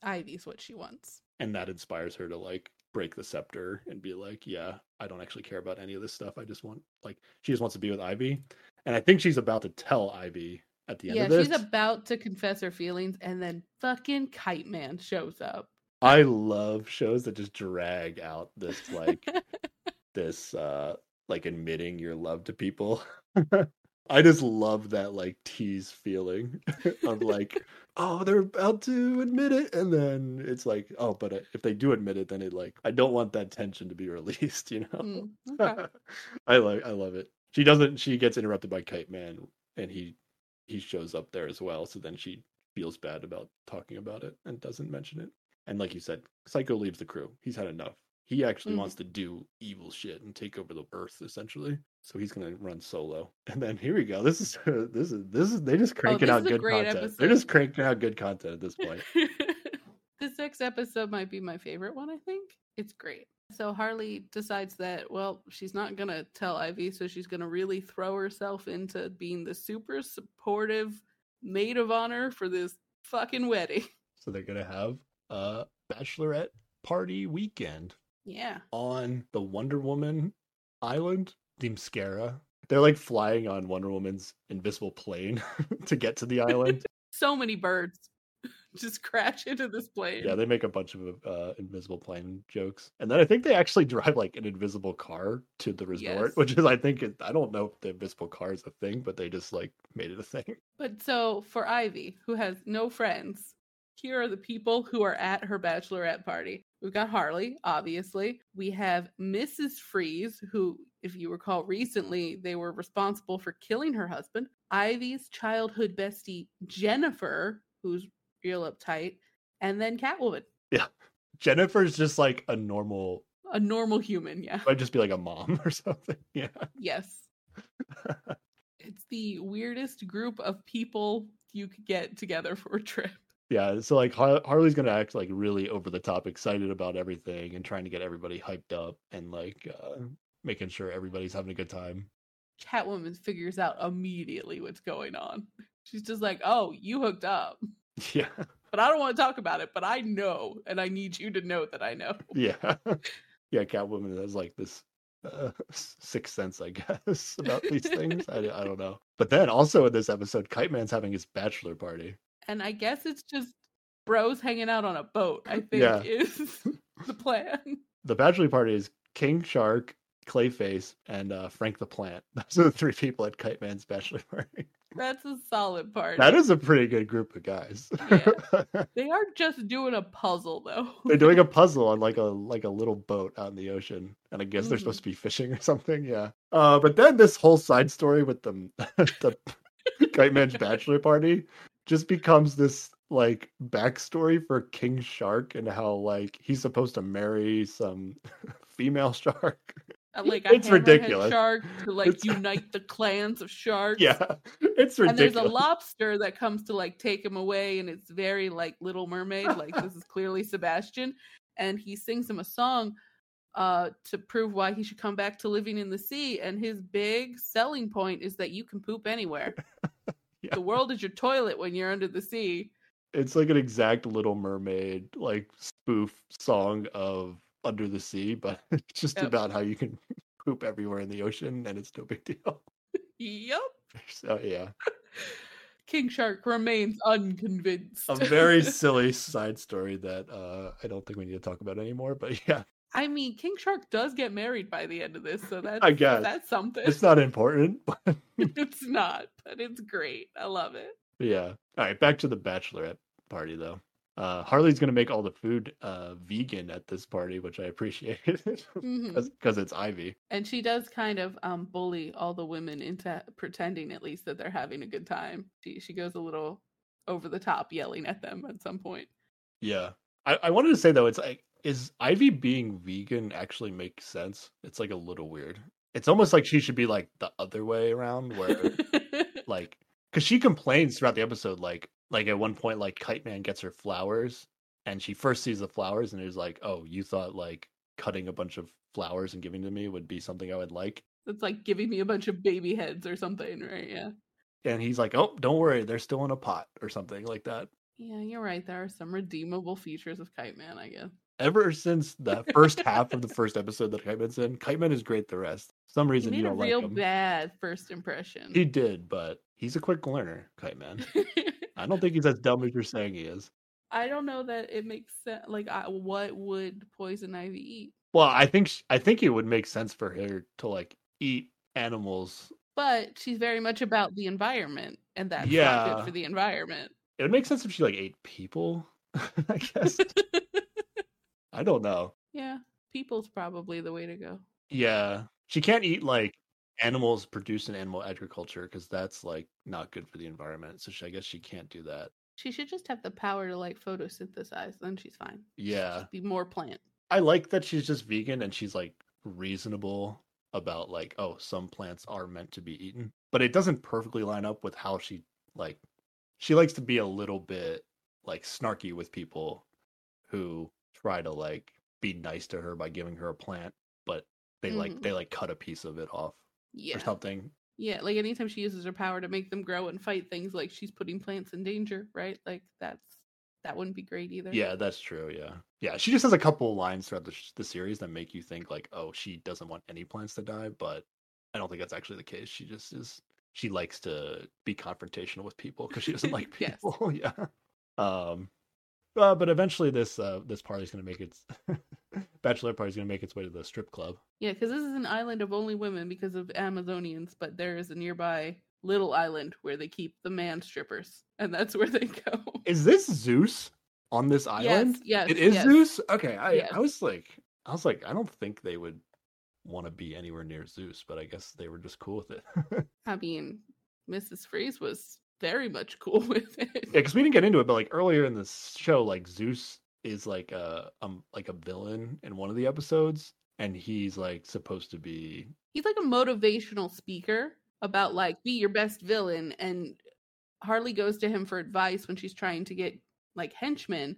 Ivy's what she wants. And that inspires her to like break the scepter and be like, Yeah, I don't actually care about any of this stuff. I just want like she just wants to be with Ivy. And I think she's about to tell Ivy at the end Yeah, of this. she's about to confess her feelings, and then fucking Kite Man shows up. I love shows that just drag out this like this uh like admitting your love to people. I just love that like tease feeling of like, oh, they're about to admit it, and then it's like, oh, but uh, if they do admit it, then it like I don't want that tension to be released, you know. Mm, okay. I like I love it. She doesn't. She gets interrupted by Kite Man, and he he shows up there as well. So then she feels bad about talking about it and doesn't mention it. And like you said, Psycho leaves the crew. He's had enough. He actually Mhm. wants to do evil shit and take over the Earth essentially. So he's gonna run solo. And then here we go. This is this is this is they just cranking Oh, out good great content. They're just cranking out good content at this point. this next episode might be my favorite one, I think. It's great. So Harley decides that, well, she's not going to tell Ivy, so she's going to really throw herself into being the super supportive maid of honor for this fucking wedding. So they're gonna have a bachelorette party weekend. Yeah. on the Wonder Woman island, Themyscira. They're like flying on Wonder Woman's invisible plane to get to the island. So many birds. just crash into this plane. Yeah, they make a bunch of uh, invisible plane jokes, and then I think they actually drive like an invisible car to the resort, Yes. which is I think it, I don't know if the invisible car is a thing, but they just like made it a thing. But so for Ivy, who has no friends, here are the people who are at her bachelorette party. We've got Harley, obviously. We have Mrs. Freeze, who, if you recall recently, they were responsible for killing her husband. Ivy's childhood bestie, Jennifer, who's real uptight. And then Catwoman, Yeah. Jennifer's just like a normal, a normal human. Yeah. might just be like a mom or something. Yeah, Yes. it's the weirdest group of people you could get together for a trip. Yeah. So like Har- Harley's gonna act like really over the top, excited about everything, and trying to get everybody hyped up and like uh, making sure everybody's having a good time. Catwoman figures out immediately what's going on. She's just like, "Oh, you hooked up." Yeah, But I don't want to talk about it, but I know and I need you to know that I know. yeah, yeah. Catwoman has like this uh, sixth sense, I guess, about these things. I, I don't know. But then also in this episode, Kite Man's having his bachelor party. And I guess it's just bros hanging out on a boat, I think Yeah. is the plan. The bachelor party is King Shark, Clayface, and uh, Frank the Plant. Those are the three people at Kite Man's bachelor party. That's a solid party. That is a pretty good group of guys. They are just doing a puzzle though. They're doing a puzzle on like a like a little boat out in the ocean, and I guess they're Mhm. supposed to be fishing or something. Yeah. Uh, but then this whole side story with the the Kite Man's bachelor party just becomes this like backstory for King Shark and how like he's supposed to marry some female shark. Uh, like It's ridiculous. shark to like It's- unite the clans of sharks. Yeah, it's ridiculous. And there's a lobster that comes to like take him away, and it's very like Little Mermaid. Like this is clearly Sebastian, and he sings him a song uh to prove why he should come back to living in the sea. And his big selling point is that you can poop anywhere. Yeah. The world is your toilet when you're under the sea. It's like an exact Little Mermaid like spoof song of Under the Sea, but it's just Yep. about how you can poop everywhere in the ocean and it's no big deal. Yep. So yeah, King Shark remains unconvinced. a very silly side story that uh I don't think we need to talk about anymore. But yeah, I mean, King Shark does get married by the end of this, so that's I guess. that's something. it's not important. But it's not, but it's great. I love it. yeah. All right, back to the bachelorette party though. Uh, Harley's gonna make all the food uh, vegan at this party, which I appreciated Mhm. because it's Ivy. And she does kind of um, bully all the women into pretending, at least, that they're having a good time. She she goes a little over the top, yelling at them at some point. Yeah. I, I wanted to say though, it's like is Ivy being vegan actually makes sense? It's like a little weird. It's almost like she should be like the other way around where like because she complains throughout the episode like like at one point like Kite Man gets her flowers and she first sees the flowers and is like, Oh, you thought like cutting a bunch of flowers and giving to me would be something I would like? it's like giving me a bunch of baby heads or something, right? Yeah. And he's like, Oh, don't worry, they're still in a pot or something like that. Yeah, you're right. There are some redeemable features of Kite Man, I guess. Ever since the first half of the first episode that Kite Man's in, Kite Man is great the rest. For some reason you don't real like him. bad first impression. He did, but he's a quick learner, Kite Man. I don't think he's as dumb as you're saying he is. I don't know that it makes sense. Like, I, what would Poison Ivy eat? Well, I think sh- I think it would make sense for her to like eat animals. But she's very much about the environment, and that's not Yeah. good for the environment. It would make sense if she like ate people. I guess. I don't know. yeah, people's probably the way to go. Yeah, she can't eat like animals produced in animal agriculture because that's like not good for the environment. So she, I guess she can't do that. She should just have the power to like photosynthesize, then she's fine. Yeah, Just be more plant. I like that she's just vegan and she's like reasonable about like oh some plants are meant to be eaten but it doesn't perfectly line up with how she like she likes to be a little bit like snarky with people who try to like be nice to her by giving her a plant but they like Mhm. they like cut a piece of it off Yeah. or something Yeah, like anytime she uses her power to make them grow and fight things, like she's putting plants in danger, right? Like that's that wouldn't be great either. yeah that's true yeah yeah she just has a couple lines throughout the, the series that make you think like oh she doesn't want any plants to die but i don't think that's actually the case she just is she likes to be confrontational with people because she doesn't like Yes. people yeah um Uh, but eventually, this uh, this party's gonna make its bachelor party's gonna make its way to the strip club. Yeah, because this is an island of only women because of Amazonians, but there is a nearby little island where they keep the man strippers, and that's where they go. Is this Zeus on this island? Yes, yes, It is yes. Zeus. Okay, I Yes. I was like, I was like, I don't think they would want to be anywhere near Zeus, but I guess they were just cool with it. I mean, Mrs. Freeze was very much cool with it. Yeah, because we didn't get into it, but like earlier in the show, like Zeus is like a um like a villain in one of the episodes, and he's like supposed to be He's like a motivational speaker about like be your best villain, and Harley goes to him for advice when she's trying to get like henchmen,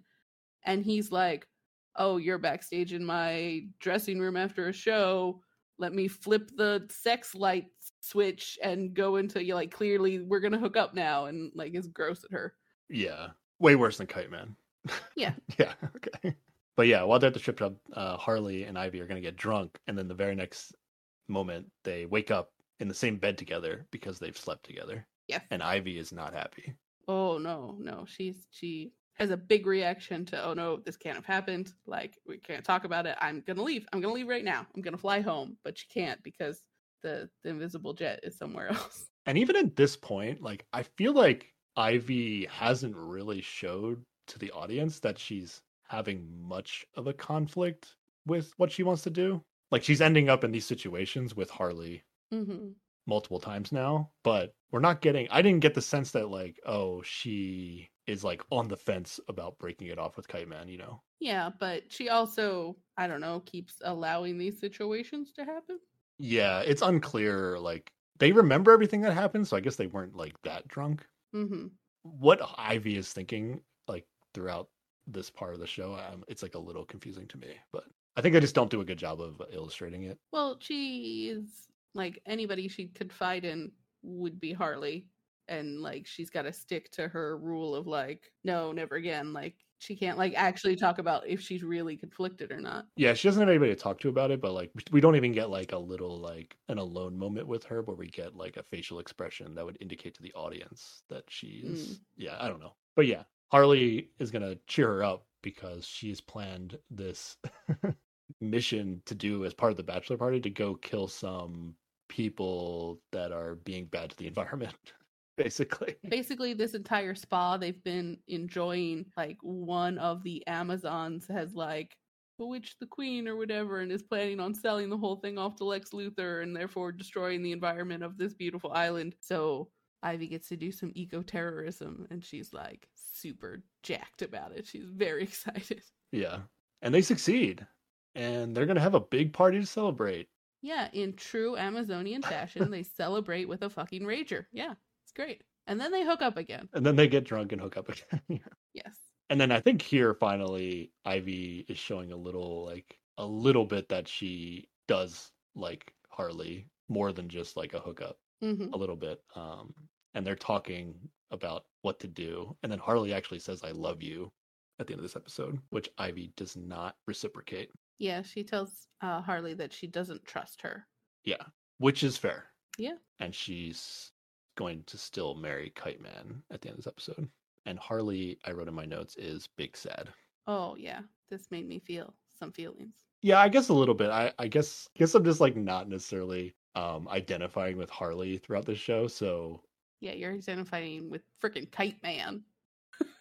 and he's like, "Oh, you're backstage in my dressing room after a show. Let me flip the sex light switch and go into you like clearly we're gonna hook up now," and like is gross at her. yeah way worse than Kite Man. Yeah. yeah. Okay. But yeah, while they're at the strip club, uh, Harley and Ivy are gonna get drunk, and then the very next moment they wake up in the same bed together because they've slept together, Yes. and Ivy is not happy. Oh no, no. She's she has a big reaction to oh no, this can't have happened. Like we can't talk about it. I'm gonna leave. I'm gonna leave right now. I'm gonna fly home. But she can't because the the invisible jet is somewhere else. And even at this point, like I feel like Ivy hasn't really showed to the audience that she's having much of a conflict with what she wants to do. Like she's ending up in these situations with Harley hmm multiple times now, but we're not getting I didn't get the sense that like, oh, she is like on the fence about breaking it off with Kite Man, you know. Yeah, but she also I don't know keeps allowing these situations to happen. Yeah, it's unclear like they remember everything that happened, so I guess they weren't like that drunk. hmm what Ivy is thinking like throughout this part of the show, um, it's like a little confusing to me. But I think I just don't do a good job of illustrating it. Well, she is like anybody she'd confide in would be Harley. And like she's got to stick to her rule of like, no, never again. Like she can't like actually talk about if she's really conflicted or not. Yeah, she doesn't have anybody to talk to about it, but like we- we don't even get like a little like an alone moment with her where we get like a facial expression that would indicate to the audience that she is. Mm. Yeah, I don't know, but yeah, Harley is gonna cheer her up because she's planned this mission to do as part of the bachelor party to go kill some people that are being bad to the environment basically Basically, this entire spa they've been enjoying, like one of the Amazons has like bewitched the queen or whatever and is planning on selling the whole thing off to Lex Luthor and therefore destroying the environment of this beautiful island. So Ivy gets to do some eco terrorism and she's like super jacked about it. She's very excited. yeah and they succeed and they're gonna have a big party to celebrate Yeah, in true Amazonian fashion, they celebrate with a fucking rager. Yeah, it's great. And then they hook up again. and then they get drunk and hook up again Yes. and then i think here finally ivy is showing a little like a little bit that she does like harley more than just like a hookup hmm a little bit um and they're talking about what to do and then harley actually says i love you at the end of this episode which ivy does not reciprocate Yeah, she tells uh, Harley that she doesn't trust her. yeah which is fair Yeah. and she's going to still marry kite man at the end of this episode and harley i wrote in my notes is big sad Oh yeah, this made me feel some feelings. Yeah, I guess a little bit. I, I guess guess I'm just like not necessarily um identifying with Harley throughout the show. So Yeah, you're identifying with freaking Kite Man.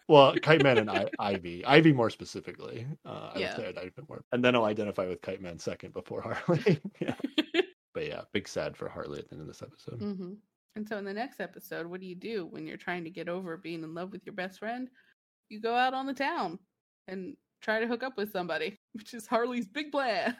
Well, Kite Man and I, Ivy, Ivy more specifically. Uh, I Yeah. would say I'd identify more, and then I'll identify with Kite Man second before Harley. yeah. But yeah, big sad for Harley at the end of this episode. hmm And so in the next episode, what do you do when you're trying to get over being in love with your best friend? You go out on the town and try to hook up with somebody, which is Harley's big plan.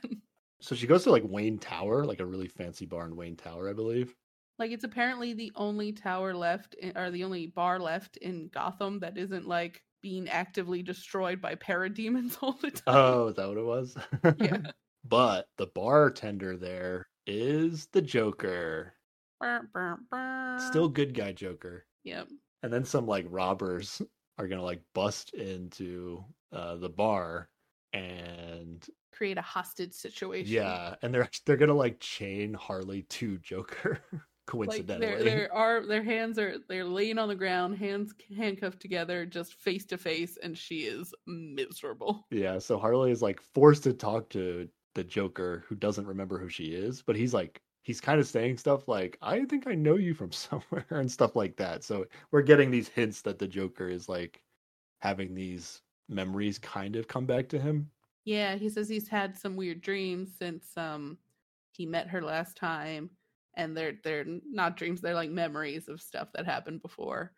So she goes to like Wayne Tower, like a really fancy bar in Wayne Tower, I believe. Like it's apparently the only tower left in, or the only bar left in Gotham that isn't like being actively destroyed by parademons all the time. Oh, is that what it was? yeah. but the bartender there is the Joker. Brr, brr, brr. Still good guy Joker. Yep. and then some like robbers are gonna like bust into uh the bar and Create a hostage situation. yeah and they're they're gonna like chain harley to joker coincidentally. Like their their arm, their hands are they're laying on the ground, hands handcuffed together, just face to face, and she is miserable. Yeah, so Harley is like forced to talk to the Joker, who doesn't remember who she is, but he's like he's kind of saying stuff like "I think I know you from somewhere" and stuff like that. So we're getting these hints that the Joker is like having these memories kind of come back to him. Yeah, he says he's had some weird dreams since um he met her last time and they're they're not dreams they're like memories of stuff that happened before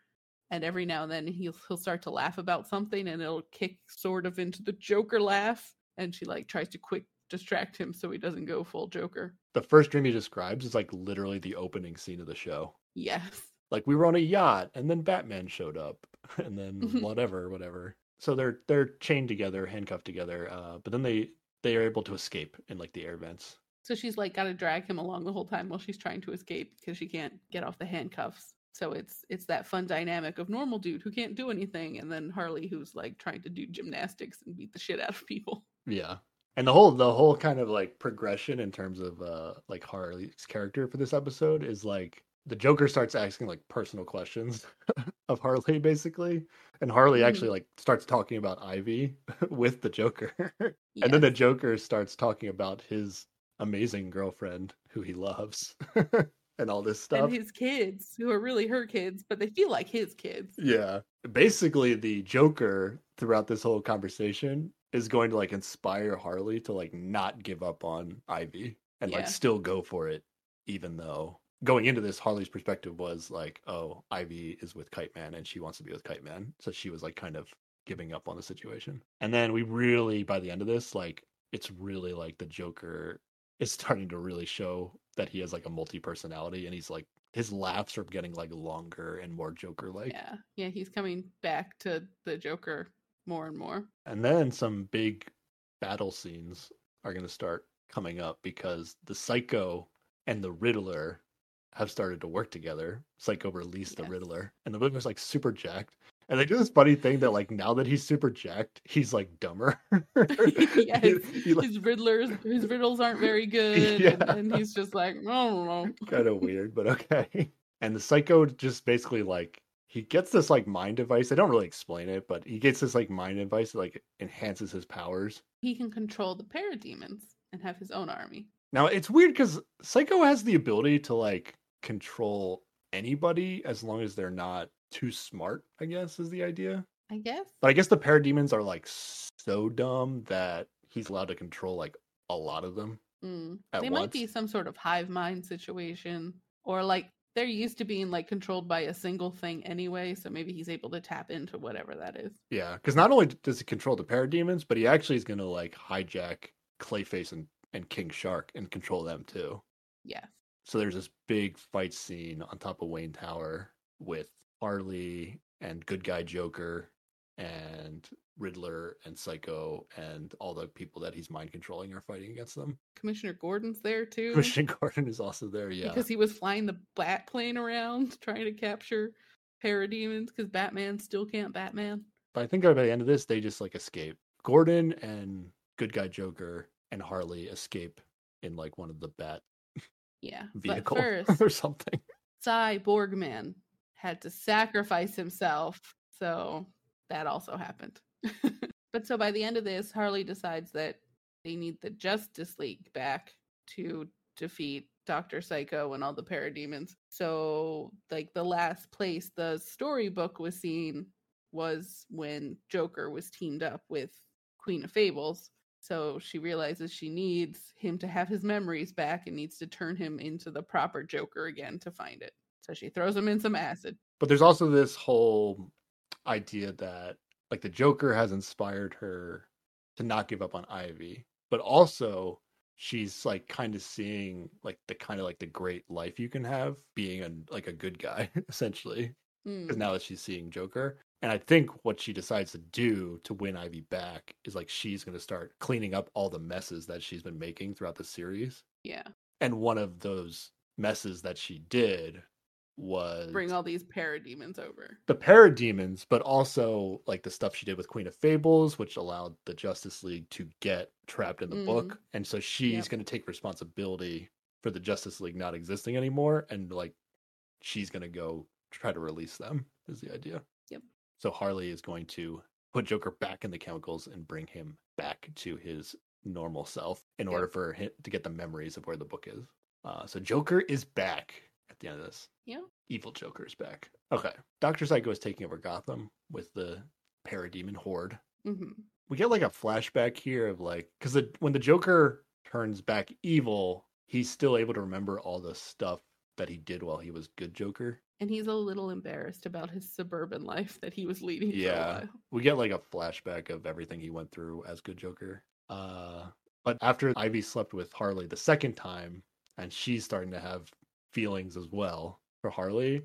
and every now and then he'll he'll start to laugh about something and it'll kick sort of into the joker laugh and she like tries to quick distract him so he doesn't go full joker The first dream he describes is like literally the opening scene of the show. yes Like we were on a yacht and then Batman showed up and then whatever, whatever. So they're they're chained together, handcuffed together, uh, but then they they are able to escape in like the air vents. So she's like got to drag him along the whole time while she's trying to escape because she can't get off the handcuffs so it's it's that fun dynamic of normal dude who can't do anything and then harley who's like trying to do gymnastics and beat the shit out of people Yeah. And the whole the whole kind of like progression in terms of uh like Harley's character for this episode is like the Joker starts asking like personal questions of Harley basically. And Harley actually like starts talking about Ivy with the Joker. And then the Joker starts talking about his amazing girlfriend who he loves and all this stuff. and his kids who are really her kids but they feel like his kids Yeah. Basically, the Joker throughout this whole conversation is going to like inspire Harley to like not give up on Ivy and like still go for it, even though going into this, Harley's perspective was like, oh, Ivy is with Kite Man and she wants to be with Kite Man. So she was like kind of giving up on the situation. And then we really, by the end of this, like, it's really like the Joker is starting to really show that he has like a multi personality and he's like, his laughs are getting like longer and more Joker like. yeah yeah he's coming back to the joker more and more And then some big battle scenes are going to start coming up because the Psycho and the Riddler have started to work together. Psycho released the Riddler, and the Riddler's like super jacked. And they do this funny thing that like now that he's super jacked, he's like dumber. yes He- he, like, his riddlers his riddles aren't very good Yeah. and, and he's just like i don't know kind of weird, but okay. And the psycho just basically like he gets this like mind device. They don't really explain it, but he gets this like mind device that like enhances his powers. he can control the parademons and have his own army Now it's weird because Psycho has the ability to like control anybody as long as they're not too smart, I guess, is the idea. i guess But I guess the parademons are like so dumb that he's allowed to control like a lot of them. Mm. They might be some sort of hive mind situation, or like they're used to being like controlled by a single thing anyway. So maybe he's able to tap into whatever that is. Yeah, because not only does he control the parademons, but he actually is going to like hijack Clayface and, and King Shark and control them too. Yes. So there's this big fight scene on top of Wayne Tower with Harley and good guy Joker and Riddler and Psycho and all the people that he's mind controlling are fighting against them. Commissioner Gordon's there too. Christian Gordon is also there, yeah. Because he was flying the bat plane around trying to capture parademons because Batman still can't Batman. But I think by the end of this, they just like escape. Gordon and good guy Joker and Harley escape in like one of the bat Yeah. vehicle first, or something. Cyborg Man had to sacrifice himself. So that also happened. but so by the end of this, Harley decides that they need the Justice League back to defeat Dr. Psycho and all the parademons. So, like, the last place the storybook was seen was when Joker was teamed up with Queen of Fables. So she realizes she needs him to have his memories back and needs to turn him into the proper Joker again to find it. So she throws him in some acid. But there's also this whole idea that like the Joker has inspired her to not give up on Ivy, but also she's like kind of seeing like the kind of like the great life you can have being a like a good guy essentially because hmm. now that she's seeing Joker. And I think what she decides to do to win Ivy back is like she's going to start cleaning up all the messes that she's been making throughout the series. Yeah. And one of those messes that she did was Bring all these parademons over. the parademons, but also like the stuff she did with Queen of Fables, which allowed the Justice League to get trapped in the book. And so she's Yep. going to take responsibility for the Justice League not existing anymore, and like she's gonna go try to release them. Is the idea? Yep. So Harley is going to put Joker back in the chemicals and bring him back to his normal self in Yep. order for him to get the memories of where the book is. Uh, so Joker is back at the end of this. Yeah. Evil Joker is back. Okay. Doctor Psycho is taking over Gotham with the Parademon Horde hmm we get like a flashback here of like because when the Joker turns back evil, he's still able to remember all the stuff that he did while he was good Joker. And he's a little embarrassed about his suburban life that he was leading Yeah. We get like a flashback of everything he went through as good Joker. Uh, but after Ivy slept with Harley the second time, and she's starting to have feelings as well for Harley,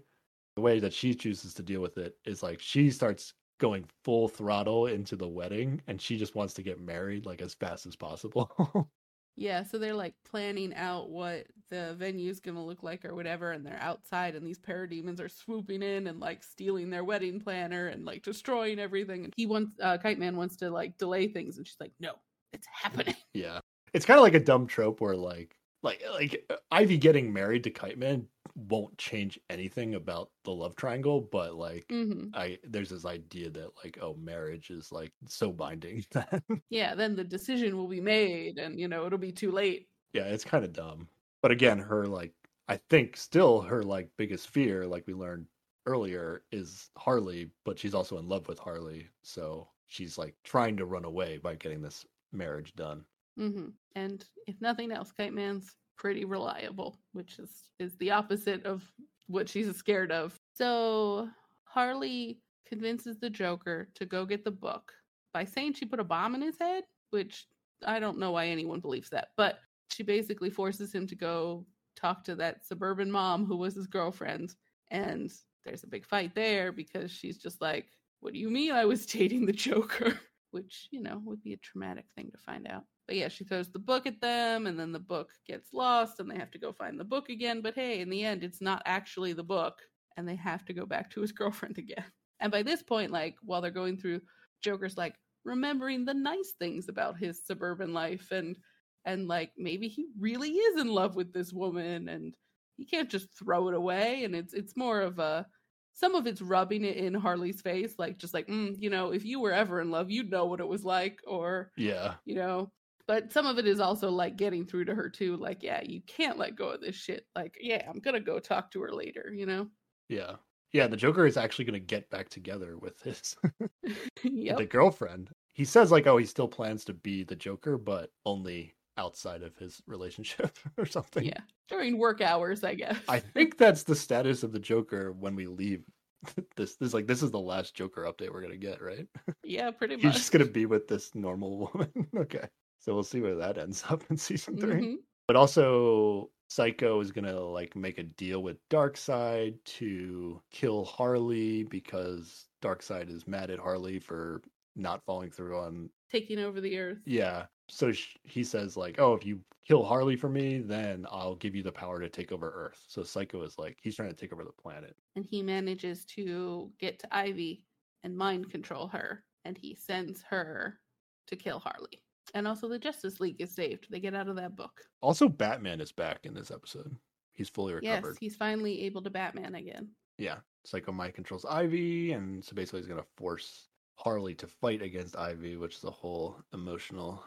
the way that she chooses to deal with it is like she starts going full throttle into the wedding and she just wants to get married like as fast as possible. Yeah, so they're like planning out what the venue's gonna look like or whatever, and they're outside, and these parademons are swooping in and like stealing their wedding planner and like destroying everything. And he wants, uh, Kite Man wants to like delay things, and she's like, "No, it's happening." Yeah. It's kind of like a dumb trope where like like like Ivy getting married to Kite Man won't change anything about the love triangle, but like hmm I there's this idea that like oh marriage is like so binding Yeah, then the decision will be made, and you know it'll be too late. yeah, it's kind of dumb. But again, her like I think still her like biggest fear, like we learned earlier, is Harley, but she's also in love with Harley, so she's like trying to run away by getting this marriage done. Hmm And if nothing else, Kite Man's pretty reliable, which is is the opposite of what she's scared of. So Harley convinces the Joker to go get the book by saying she put a bomb in his head, which I don't know why anyone believes that, but she basically forces him to go talk to that suburban mom who was his girlfriend. And there's a big fight there because she's just like, What do you mean I was dating the Joker? Which, you know, would be a traumatic thing to find out. But yeah, she throws the book at them, and then the book gets lost, and they have to go find the book again. But hey, in the end, it's not actually the book, and they have to go back to his girlfriend again. And by this point, like, while they're going through, Joker's like remembering the nice things about his suburban life, and and like maybe he really is in love with this woman, and he can't just throw it away. And it's it's more of a some of it's rubbing it in Harley's face, like just like, mm, you know, if you were ever in love, you'd know what it was like, or Yeah. you know. But some of it is also like getting through to her too, like, yeah, you can't let go of this shit. Like, yeah, I'm gonna go talk to her later, you know. Yeah. Yeah, the Joker is actually going to get back together with his yep. the girlfriend. He says like, "Oh, he still plans to be the Joker, but only outside of his relationship or something." Yeah. During work hours, I guess. I think that's the status of the Joker when we leave. This this like this is the last Joker update we're gonna get, right? yeah, pretty much. He's just gonna be with this normal woman. okay, so we'll see where that ends up in season 3 Mhm. But also, Psycho is gonna like make a deal with Darkseid to kill Harley because Darkseid is mad at Harley for not following through on Taking over the earth. yeah. So sh- he says like, "Oh, if you kill Harley for me, then I'll give you the power to take over Earth." So Psycho is like, he's trying to take over the planet. And he manages to get to Ivy and mind control her. And he sends her to kill Harley. And also the Justice League is saved. They get out of that book. Also, Batman is back in this episode. He's fully recovered. Yes, he's finally able to Batman again. Yeah. Psycho Mike controls Ivy, and so basically he's gonna force Harley to fight against Ivy, which is a whole emotional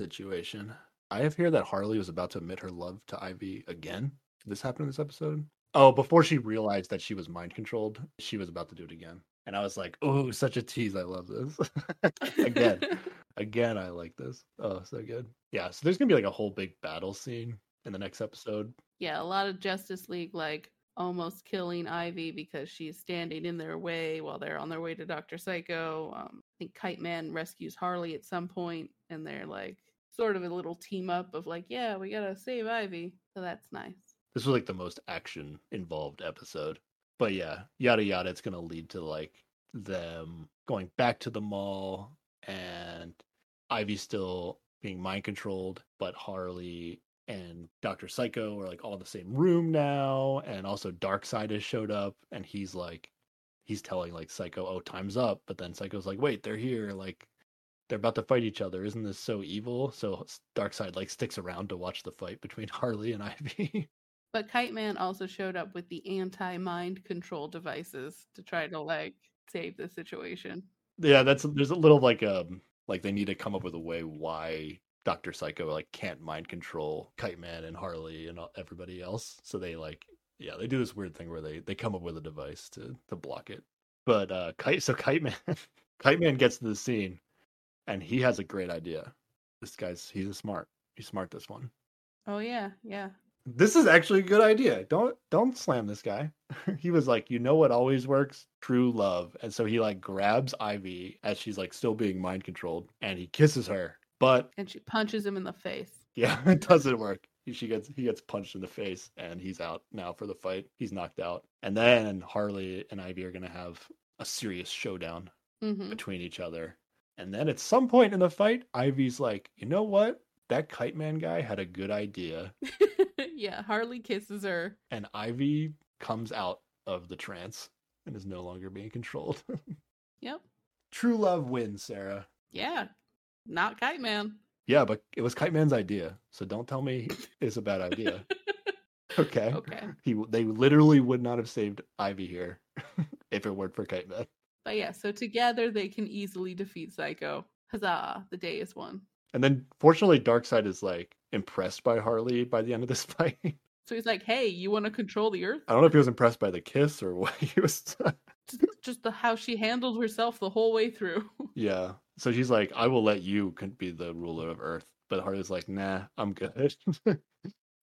situation. I have heard that Harley was about to admit her love to Ivy again. Did this happen in this episode? Oh, before she realized that she was mind controlled, she was about to do it again. And I was like, oh, such a tease. I love this. again. Again, I like this. Oh, so good. Yeah, so there's gonna be like a whole big battle scene in the next episode. yeah, a lot of Justice League like almost killing Ivy because she's standing in their way while they're on their way to Doctor Psycho. Um, I think Kite Man rescues Harley at some point, and they're like sort of a little team up of like, yeah, we gotta save Ivy. So that's nice. This was like the most action involved episode. But yeah, yada yada, it's gonna lead to like them going back to the mall and Ivy still being mind controlled, but Harley and Dr. Psycho are like all in the same room now, and also Darkseid has showed up and he's like he's telling like Psycho, oh time's up, but then Psycho's like, wait, they're here, like they're about to fight each other. Isn't this so evil? So Darkseid like sticks around to watch the fight between Harley and Ivy. But Kite Man also showed up with the anti mind control devices to try to like save the situation. yeah, that's there's a little like um like they need to come up with a way why Doctor Psycho like can't mind control Kite Man and Harley and all- everybody else. So they like yeah they do this weird thing where they they come up with a device to to block it. But uh Kite so Kite Man Kite Man gets to the scene and he has a great idea. This guy's he's a smart. He's smart this one. Oh yeah, yeah. This is actually a good idea. Don't don't slam this guy. he was like, you know what always works? True love. And so he like grabs Ivy as she's like still being mind controlled and he kisses her. But And she punches him in the face. yeah, it doesn't work. He- She gets he gets punched in the face and he's out now for the fight. He's knocked out. And then Harley and Ivy are gonna have a serious showdown hmm between each other. And then at some point in the fight, Ivy's like, you know what? That kite man guy had a good idea. yeah, Harley kisses her. and Ivy comes out of the trance and is no longer being controlled. Yep. True love wins, Sarah. Yeah. Not Kite Man. Yeah, but it was Kite Man's idea, so don't tell me it's a bad idea. Okay. Okay. He they literally would not have saved Ivy here if it weren't for Kite Man. But yeah, so together they can easily defeat Psycho. Huzzah, the day is won. And then fortunately Darkseid is like impressed by Harley by the end of this fight. So he's like, "Hey, you want to control the Earth? I don't know if he was impressed by the kiss or what he was Just, the how she handled herself the whole way through." Yeah. So she's like, I will let you be the ruler of Earth. But Harley's like, nah, I'm good.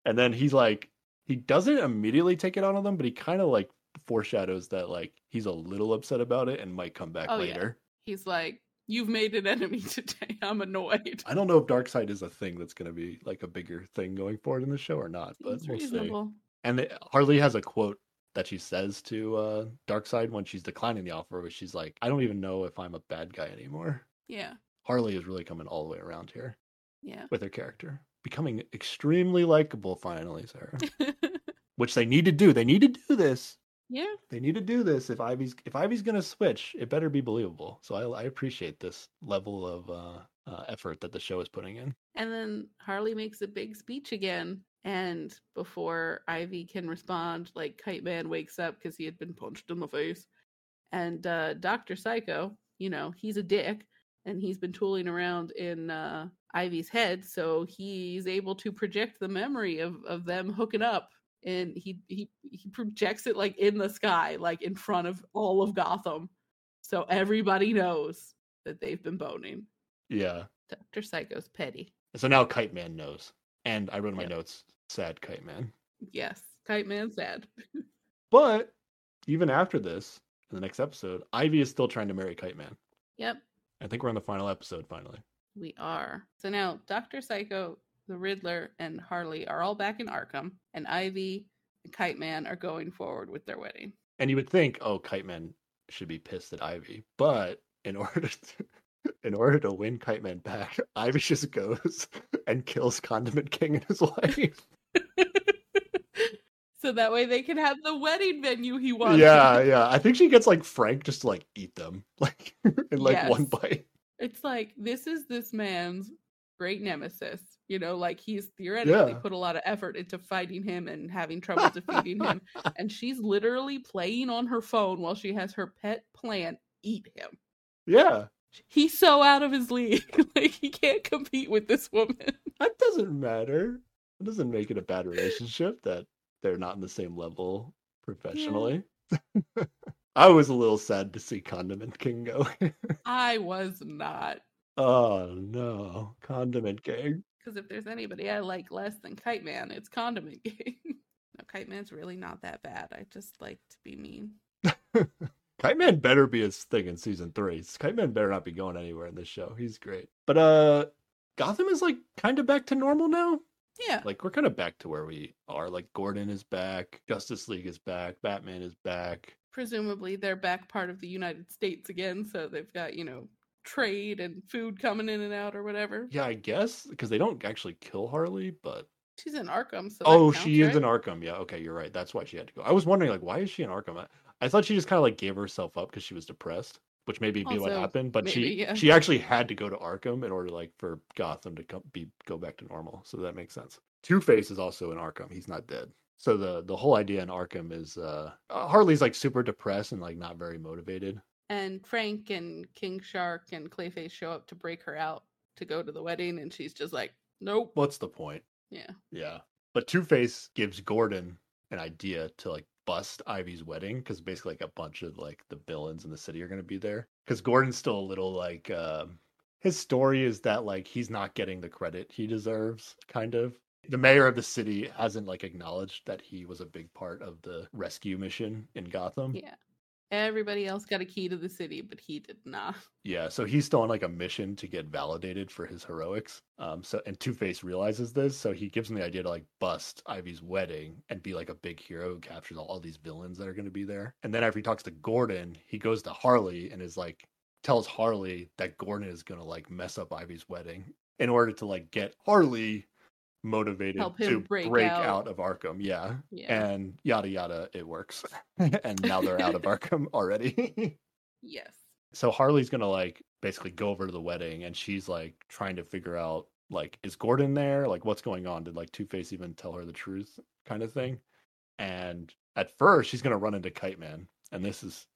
and then he's like, he doesn't immediately take it out on them, but he kind of like foreshadows that like he's a little upset about it and might come back Oh, yeah. later. he's like, "You've made an enemy today. I'm annoyed." I don't know if Darkseid is a thing that's going to be like a bigger thing going forward in the show or not, but Seems we'll see. And it, Harley has a quote that she says to uh, Darkseid when she's declining the offer, where she's like, I don't even know if I'm a bad guy anymore. Yeah, Harley is really coming all the way around here. yeah. with her character, becoming extremely likable finally, Sarah. Which they need to do. They need to do this. Yeah, They need to do this. If Ivy's if Ivy's gonna switch, it better be believable. So I, I appreciate this level of uh, uh, effort that the show is putting in. And then Harley makes a big speech again. And before Ivy can respond, like Kite Man wakes up because he had been punched in the face. And uh, Dr. Psycho, you know, he's a dick and he's been tooling around in uh, Ivy's head. So he's able to project the memory of, of them hooking up. And he, he he projects it like in the sky, like in front of all of Gotham. So everybody knows that they've been boning. Yeah. Dr. Psycho's petty. So now Kite Man knows, and I wrote in my Yep. notes, sad Kite Man. Yes, Kite Man sad. But even after this, in the next episode, Ivy is still trying to marry Kite Man. Yep, I think we're on the final episode finally. we are. So now Dr. Psycho, the Riddler, and Harley are all back in Arkham, and Ivy and Kite Man are going forward with their wedding. And you would think, oh, Kite Man should be pissed at Ivy, but in order to, in order to win Kite Man back, Ivy just goes and kills Condiment King and his wife. so that way they can have the wedding venue he wants. yeah, yeah. I think she gets like Frank just to like eat them, like in like one bite. It's like this is this man's great nemesis. You know, like he's theoretically Yeah. put a lot of effort into fighting him and having trouble defeating him. And she's literally playing on her phone while she has her pet plant eat him. Yeah, He's so out of his league. like he can't compete with this woman. that doesn't matter. It doesn't make it a bad relationship that they're not in the same level professionally. I was a little sad to see Condiment King go. I was not. Oh no, Condiment King. Because if there's anybody I like less than Kite Man, it's Condiment King. no, Kite Man's really not that bad. I just like to be mean. Kite Man better be his thing in season three. Kite Man better not be going anywhere in this show. He's great. But uh Gotham is like kind of back to normal now. Yeah. Like we're kind of back to where we are. Like Gordon is back, Justice League is back, Batman is back. Presumably they're back part of the United States again, so they've got, you know, trade and food coming in and out or whatever. Yeah, I guess because they don't actually kill Harley, but She's in Arkham, so oh, counts, she is right? in Arkham. Yeah, okay, you're right. That's why she had to go. I was wondering like why is she in Arkham? I, I thought she just kind of like gave herself up because she was depressed. which maybe be what Also, happened. But she yeah. she actually had to go to Arkham in order like for Gotham to come, be go back to normal. So that makes sense. Two Face is also in Arkham. He's not dead. So the the whole idea in Arkham is uh, Harley's like super depressed and like not very motivated. And Frank and King Shark and Clayface show up to break her out to go to the wedding, and she's just like, "Nope." What's the point? Yeah. Yeah. But Two Face gives Gordon an idea to like bust Ivy's wedding because basically like a bunch of like the villains in the city are going to be there. Because Gordon's still a little like um his story is that like he's not getting the credit he deserves, kind of. The mayor of the city hasn't like acknowledged that he was a big part of the rescue mission in Gotham. Yeah. Everybody else got a key to the city, but he did not. Yeah, so he's still on like a mission to get validated for his heroics. Um, so and Two Face realizes this, so he gives him the idea to like bust Ivy's wedding and be like a big hero who captures all, all these villains that are going to be there. And then after he talks to Gordon, he goes to Harley and is like tells Harley that Gordon is going to like mess up Ivy's wedding in order to like get Harley motivated to break break out. out of Arkham. Yeah, Yeah. and yada yada, it works. and now they're out of Arkham already. yes. so Harley's gonna like basically go over to the wedding and she's like trying to figure out like is Gordon there? Like what's going on? Did like Two Face even tell her the truth kind of thing? And at first she's gonna run into Kite Man. And this is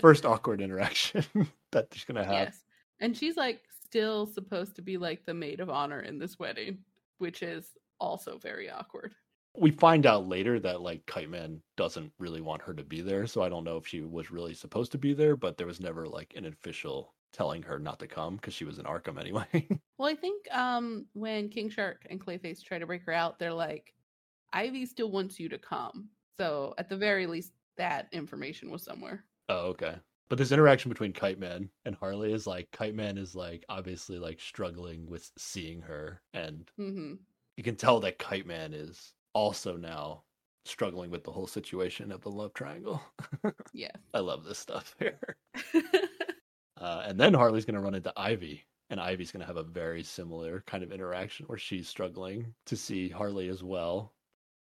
first awkward interaction that she's gonna have. yes. And she's like still supposed to be like the maid of honor in this wedding, which is also very awkward. We find out later that like Kite Man doesn't really want her to be there, so I don't know if she was really supposed to be there, but there was never like an official telling her not to come because she was in Arkham anyway. Well, I think um when King Shark and Clayface try to break her out, they're like, Ivy still wants you to come. So at the very least, that information was somewhere. Oh, okay. But this interaction between Kite Man and Harley is like Kite Man is like obviously like struggling with seeing her, and hmm you can tell that Kite Man is also now struggling with the whole situation of the love triangle. Yeah. I love this stuff here. Uh, and then Harley's gonna run into Ivy, and Ivy's gonna have a very similar kind of interaction where she's struggling to see Harley as well,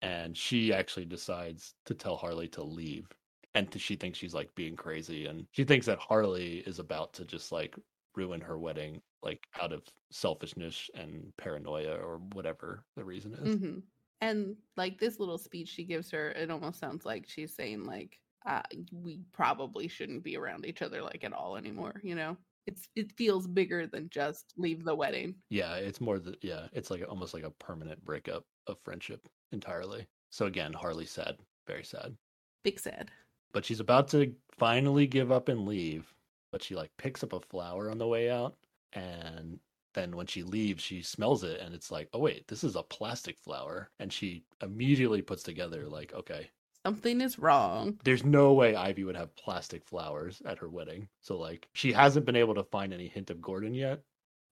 and she actually decides to tell Harley to leave, and she thinks she's like being crazy, and she thinks that Harley is about to just like ruin her wedding, like out of selfishness and paranoia or whatever the reason is. hmm And like this little speech she gives her, it almost sounds like she's saying like, uh, "We probably shouldn't be around each other like at all anymore." You know, it's it feels bigger than just leave the wedding. Yeah, it's more the yeah, it's like almost like a permanent breakup of friendship entirely. So again, Harley sad, very sad. Big sad. But she's about to finally give up and leave, but she like picks up a flower on the way out and then when she leaves, she smells it and it's like, "Oh wait, this is a plastic flower." And she immediately puts together like, "Okay, Something is wrong. there's no way Ivy would have plastic flowers at her wedding. So like she hasn't been able to find any hint of Gordon yet.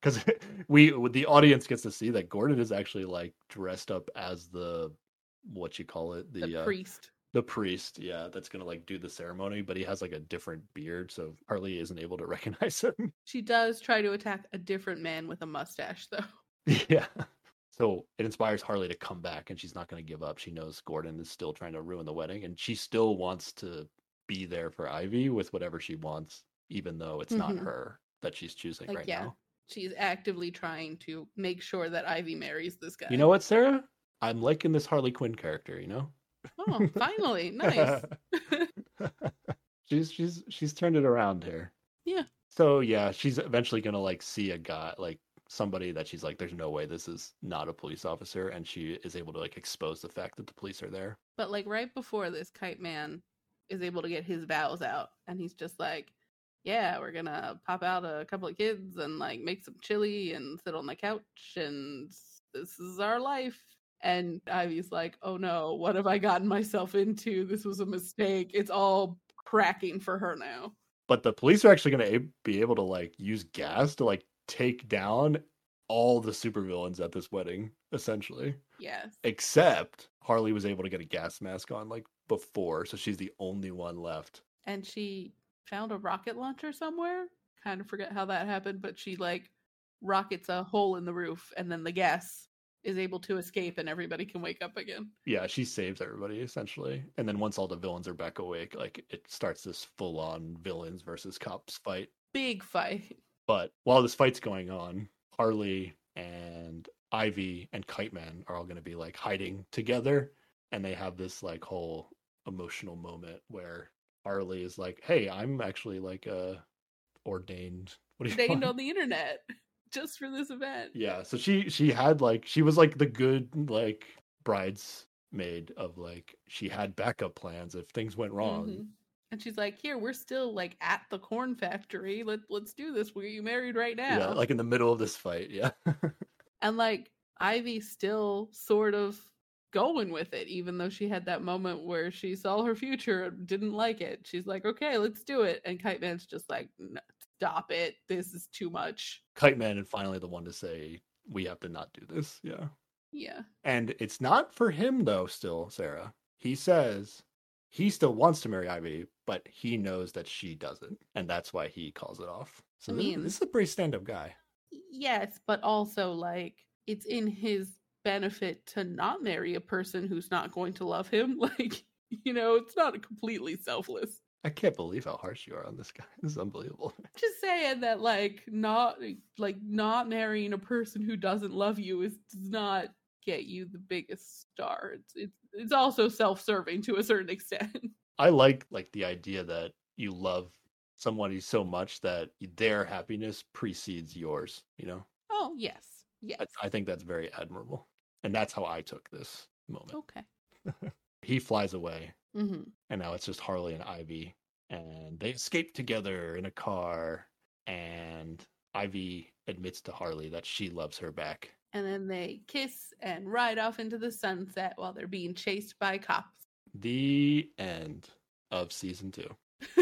Because we the audience gets to see that Gordon is actually like dressed up as the what you call it The, the uh, priest. The priest yeah that's gonna like do the ceremony but he has like a different beard so Harley isn't able to recognize him She does try to attack a different man with a mustache, though. yeah so it inspires Harley to come back and she's not gonna give up she knows Gordon is still trying to ruin the wedding and she still wants to be there for Ivy with whatever she wants even though it's not Mhm. her that she's choosing Like, right yeah. now She's actively trying to make sure that Ivy marries this guy. you know what Sarah I'm liking this Harley Quinn character you know Oh, finally, nice. she's she's she's turned it around here. Yeah. So yeah, she's eventually gonna like see a guy like somebody that she's like, there's no way this is not a police officer, and she is able to like expose the fact that the police are there. But like right before this, Kite Man is able to get his vows out, and he's just like, "Yeah, we're gonna pop out a couple of kids and like make some chili and sit on the couch, and this is our life." And Ivy's like, "Oh no, what have I gotten myself into? This was a mistake. It's all cracking for her now." But the police are actually gonna be able to like use gas to like take down all the supervillains at this wedding, essentially. Yes. Except Harley was able to get a gas mask on like before, so she's the only one left. and she found a rocket launcher somewhere. Kind of forget how that happened, but she like rockets a hole in the roof, and then the gas is able to escape and everybody can wake up again. Yeah, she saves everybody essentially. And then once all the villains are back awake, like it starts this full on villains versus cops fight. Big fight. But while this fight's going on, Harley and Ivy and Kite Man are all going to be like hiding together. And they have this like whole emotional moment where Harley is like, "Hey, I'm actually like a ordained what do you Ordained on the internet just for this event. Yeah, so she she had like she was like the good like bridesmaid of like she had backup plans if things went wrong. Mhm. And she's like, "Here, we're still like at the corn factory. Let let's do this. We're you married right now." Yeah, like in the middle of this fight. Yeah. and like Ivy still sort of going with it, even though she had that moment where she saw her future and didn't like it. She's like, "Okay, let's do it." And Kite Man's just like, no, "Stop it! This is too much." Kite Man and finally the one to say we have to not do this. Yeah. Yeah, And it's not for him though, still, Sarah. He says he still wants to marry Ivy, but he knows that she doesn't. And that's why he calls it off. So I this, mean- this is a pretty stand up guy. yes, but also like it's in his benefit to not marry a person who's not going to love him. Like, you know, it's not completely selfless. I can't believe how harsh you are on this guy. This is unbelievable. just saying that like not like not marrying a person who doesn't love you is does not get you the biggest star it's it's, it's also self-serving to a certain extent I like like the idea that you love somebody so much that their happiness precedes yours, you know? oh yes yes I, I think that's very admirable. And that's how I took this moment. okay He flies away hmm and now it's just Harley and Ivy, and they escape together in a car. And Ivy admits to Harley that she loves her back. and then they kiss and ride off into the sunset while they're being chased by cops The end of season two.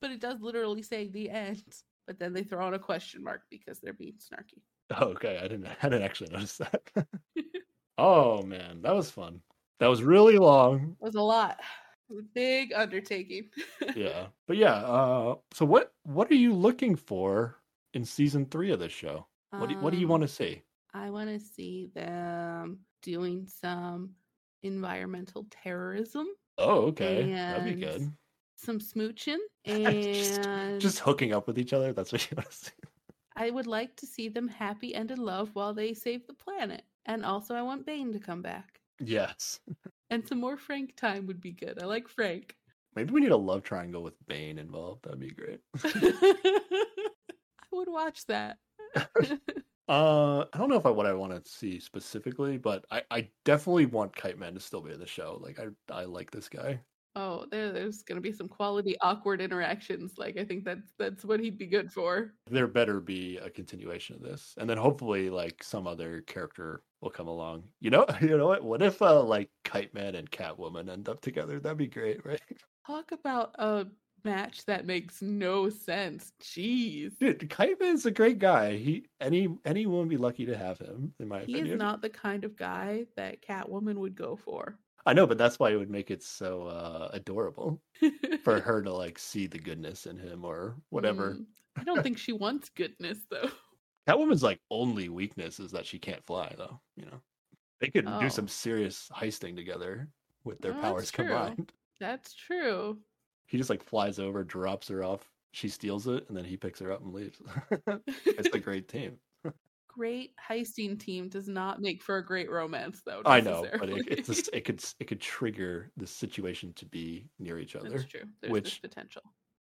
but it does literally say the end but then they throw in a question mark because they're being snarky okay, I didn't. I didn't actually notice that. oh man, that was fun. That was really long. it was a lot It was a big undertaking Yeah, but yeah. Uh, so what what are you looking for in season three of this show? What do, what do you Um, want to see? I want to see them doing some environmental terrorism, Oh, okay, that'd be good. some smooching, Just- and Just hooking up with each other. That's what you want to see. I would like to see them happy and in love while they save the planet. And also, I want Bane to come back. Yes. And some more Frank time would be good. I like Frank. Maybe we need a love triangle with Bane involved. That'd be great. I would watch that. Uh, I don't know if I what I want to see specifically, but I, I definitely want Kite Man to still be in the show. Like I I like this guy. oh, there, there's gonna be some quality awkward interactions. Like I think that's that's what he'd be good for. There better be a continuation of this, and then hopefully like some other character will come along. You know, you know what? What if uh like Kite Man and Catwoman end up together? That'd be great, right? Talk about a match that makes no sense. Jeez. Dude, Kite Man's a great guy. He any anyone would be lucky to have him, in my He opinion. is not the kind of guy that Catwoman would go for. I know, but that's why it would make it so uh adorable for her to like see the goodness in him or whatever. Mm, I don't think she wants goodness though. Catwoman's like only weakness is that she can't fly, though. You know, they could Oh. do some serious heisting together with their Oh, powers that's combined. That's true. He just like flies over, drops her off. She steals it, and then he picks her up and leaves. it's a great team. Great heisting team does not make for a great romance though. I know, but it, it's just, it could it could trigger the situation to be near each other. That's true. There's this which- potential.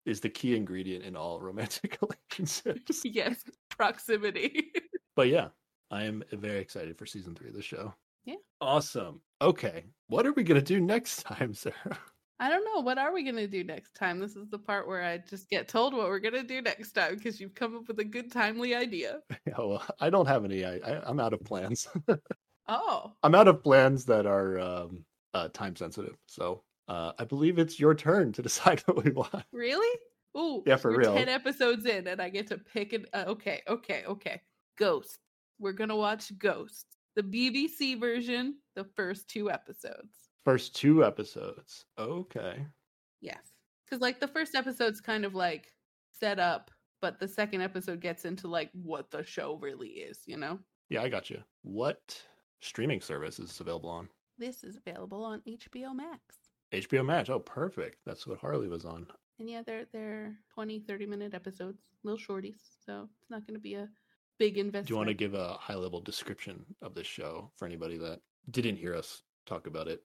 Is the key ingredient in all romantic relationships. yes, proximity. But yeah, I am very excited for season three of the show. Yeah. Awesome. Okay. What are we going to do next time, Sarah? I don't know. What are we gonna do next time? This is the part where I just get told what we're gonna do next time because you've come up with a good timely idea. Yeah, well, I don't have any. I, I, I'm out of plans. Oh, I'm out of plans that are um, uh, time sensitive. So uh, I believe it's your turn to decide what we want. really? Ooh, Yeah, for we're real. Ten episodes in, and I get to pick it. Uh, okay, okay, okay. Ghosts. We're gonna watch Ghosts, the BBC version, the first two episodes. First two episodes. Okay. Yes, because like the first episode's kind of like set up, but the second episode gets into like what the show really is. You know? Yeah, I got you. What streaming service is this available on? This is available on HBO Max. HBO Max. Oh, perfect. That's what Harley was on. And yeah, they're they're 20, 30 minute episodes, little shorties. So it's not going to be a big investment. Do you want to give a high level description of this show for anybody that didn't hear us talk about it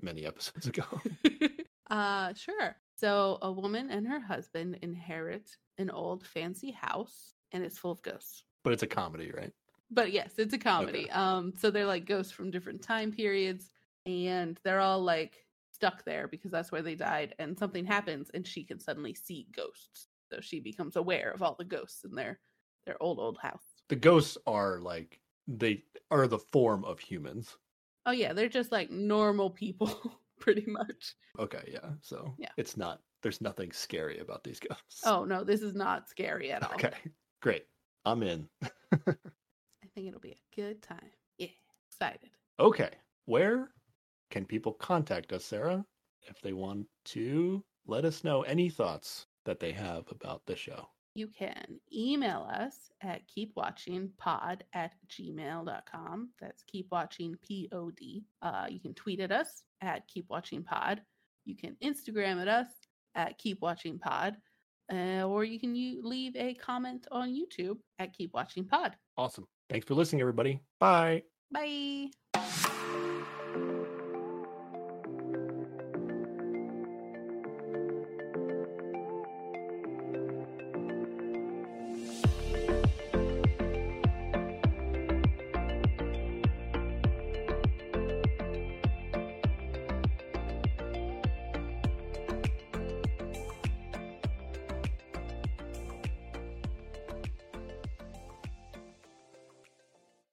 many episodes ago? uh, sure. So a woman and her husband inherit an old fancy house, and it's full of ghosts. but it's a comedy, right? But yes, it's a comedy. Um, so they're like ghosts from different time periods, and they're all like stuck there because that's where they died. And something happens, and she can suddenly see ghosts. So she becomes aware of all the ghosts in their their old old house. The ghosts are like they are the form of humans. Oh yeah, they're just like normal people, pretty much. Okay, yeah. So Yeah. it's not there's nothing scary about these ghosts. Oh no, this is not scary at all. Okay. Great. I'm in. I think it'll be a good time. Yeah, excited. Okay. Where can people contact us, Sarah, if they want to let us know any thoughts that they have about the show? You can email us at keepwatchingpod at gmail.com. That's keepwatchingpod. Uh, you can tweet at us at keepwatchingpod. You can Instagram at us at keepwatchingpod. Uh, or you can u- leave a comment on YouTube at keepwatchingpod. Awesome. Thanks for listening, everybody. Bye. Bye.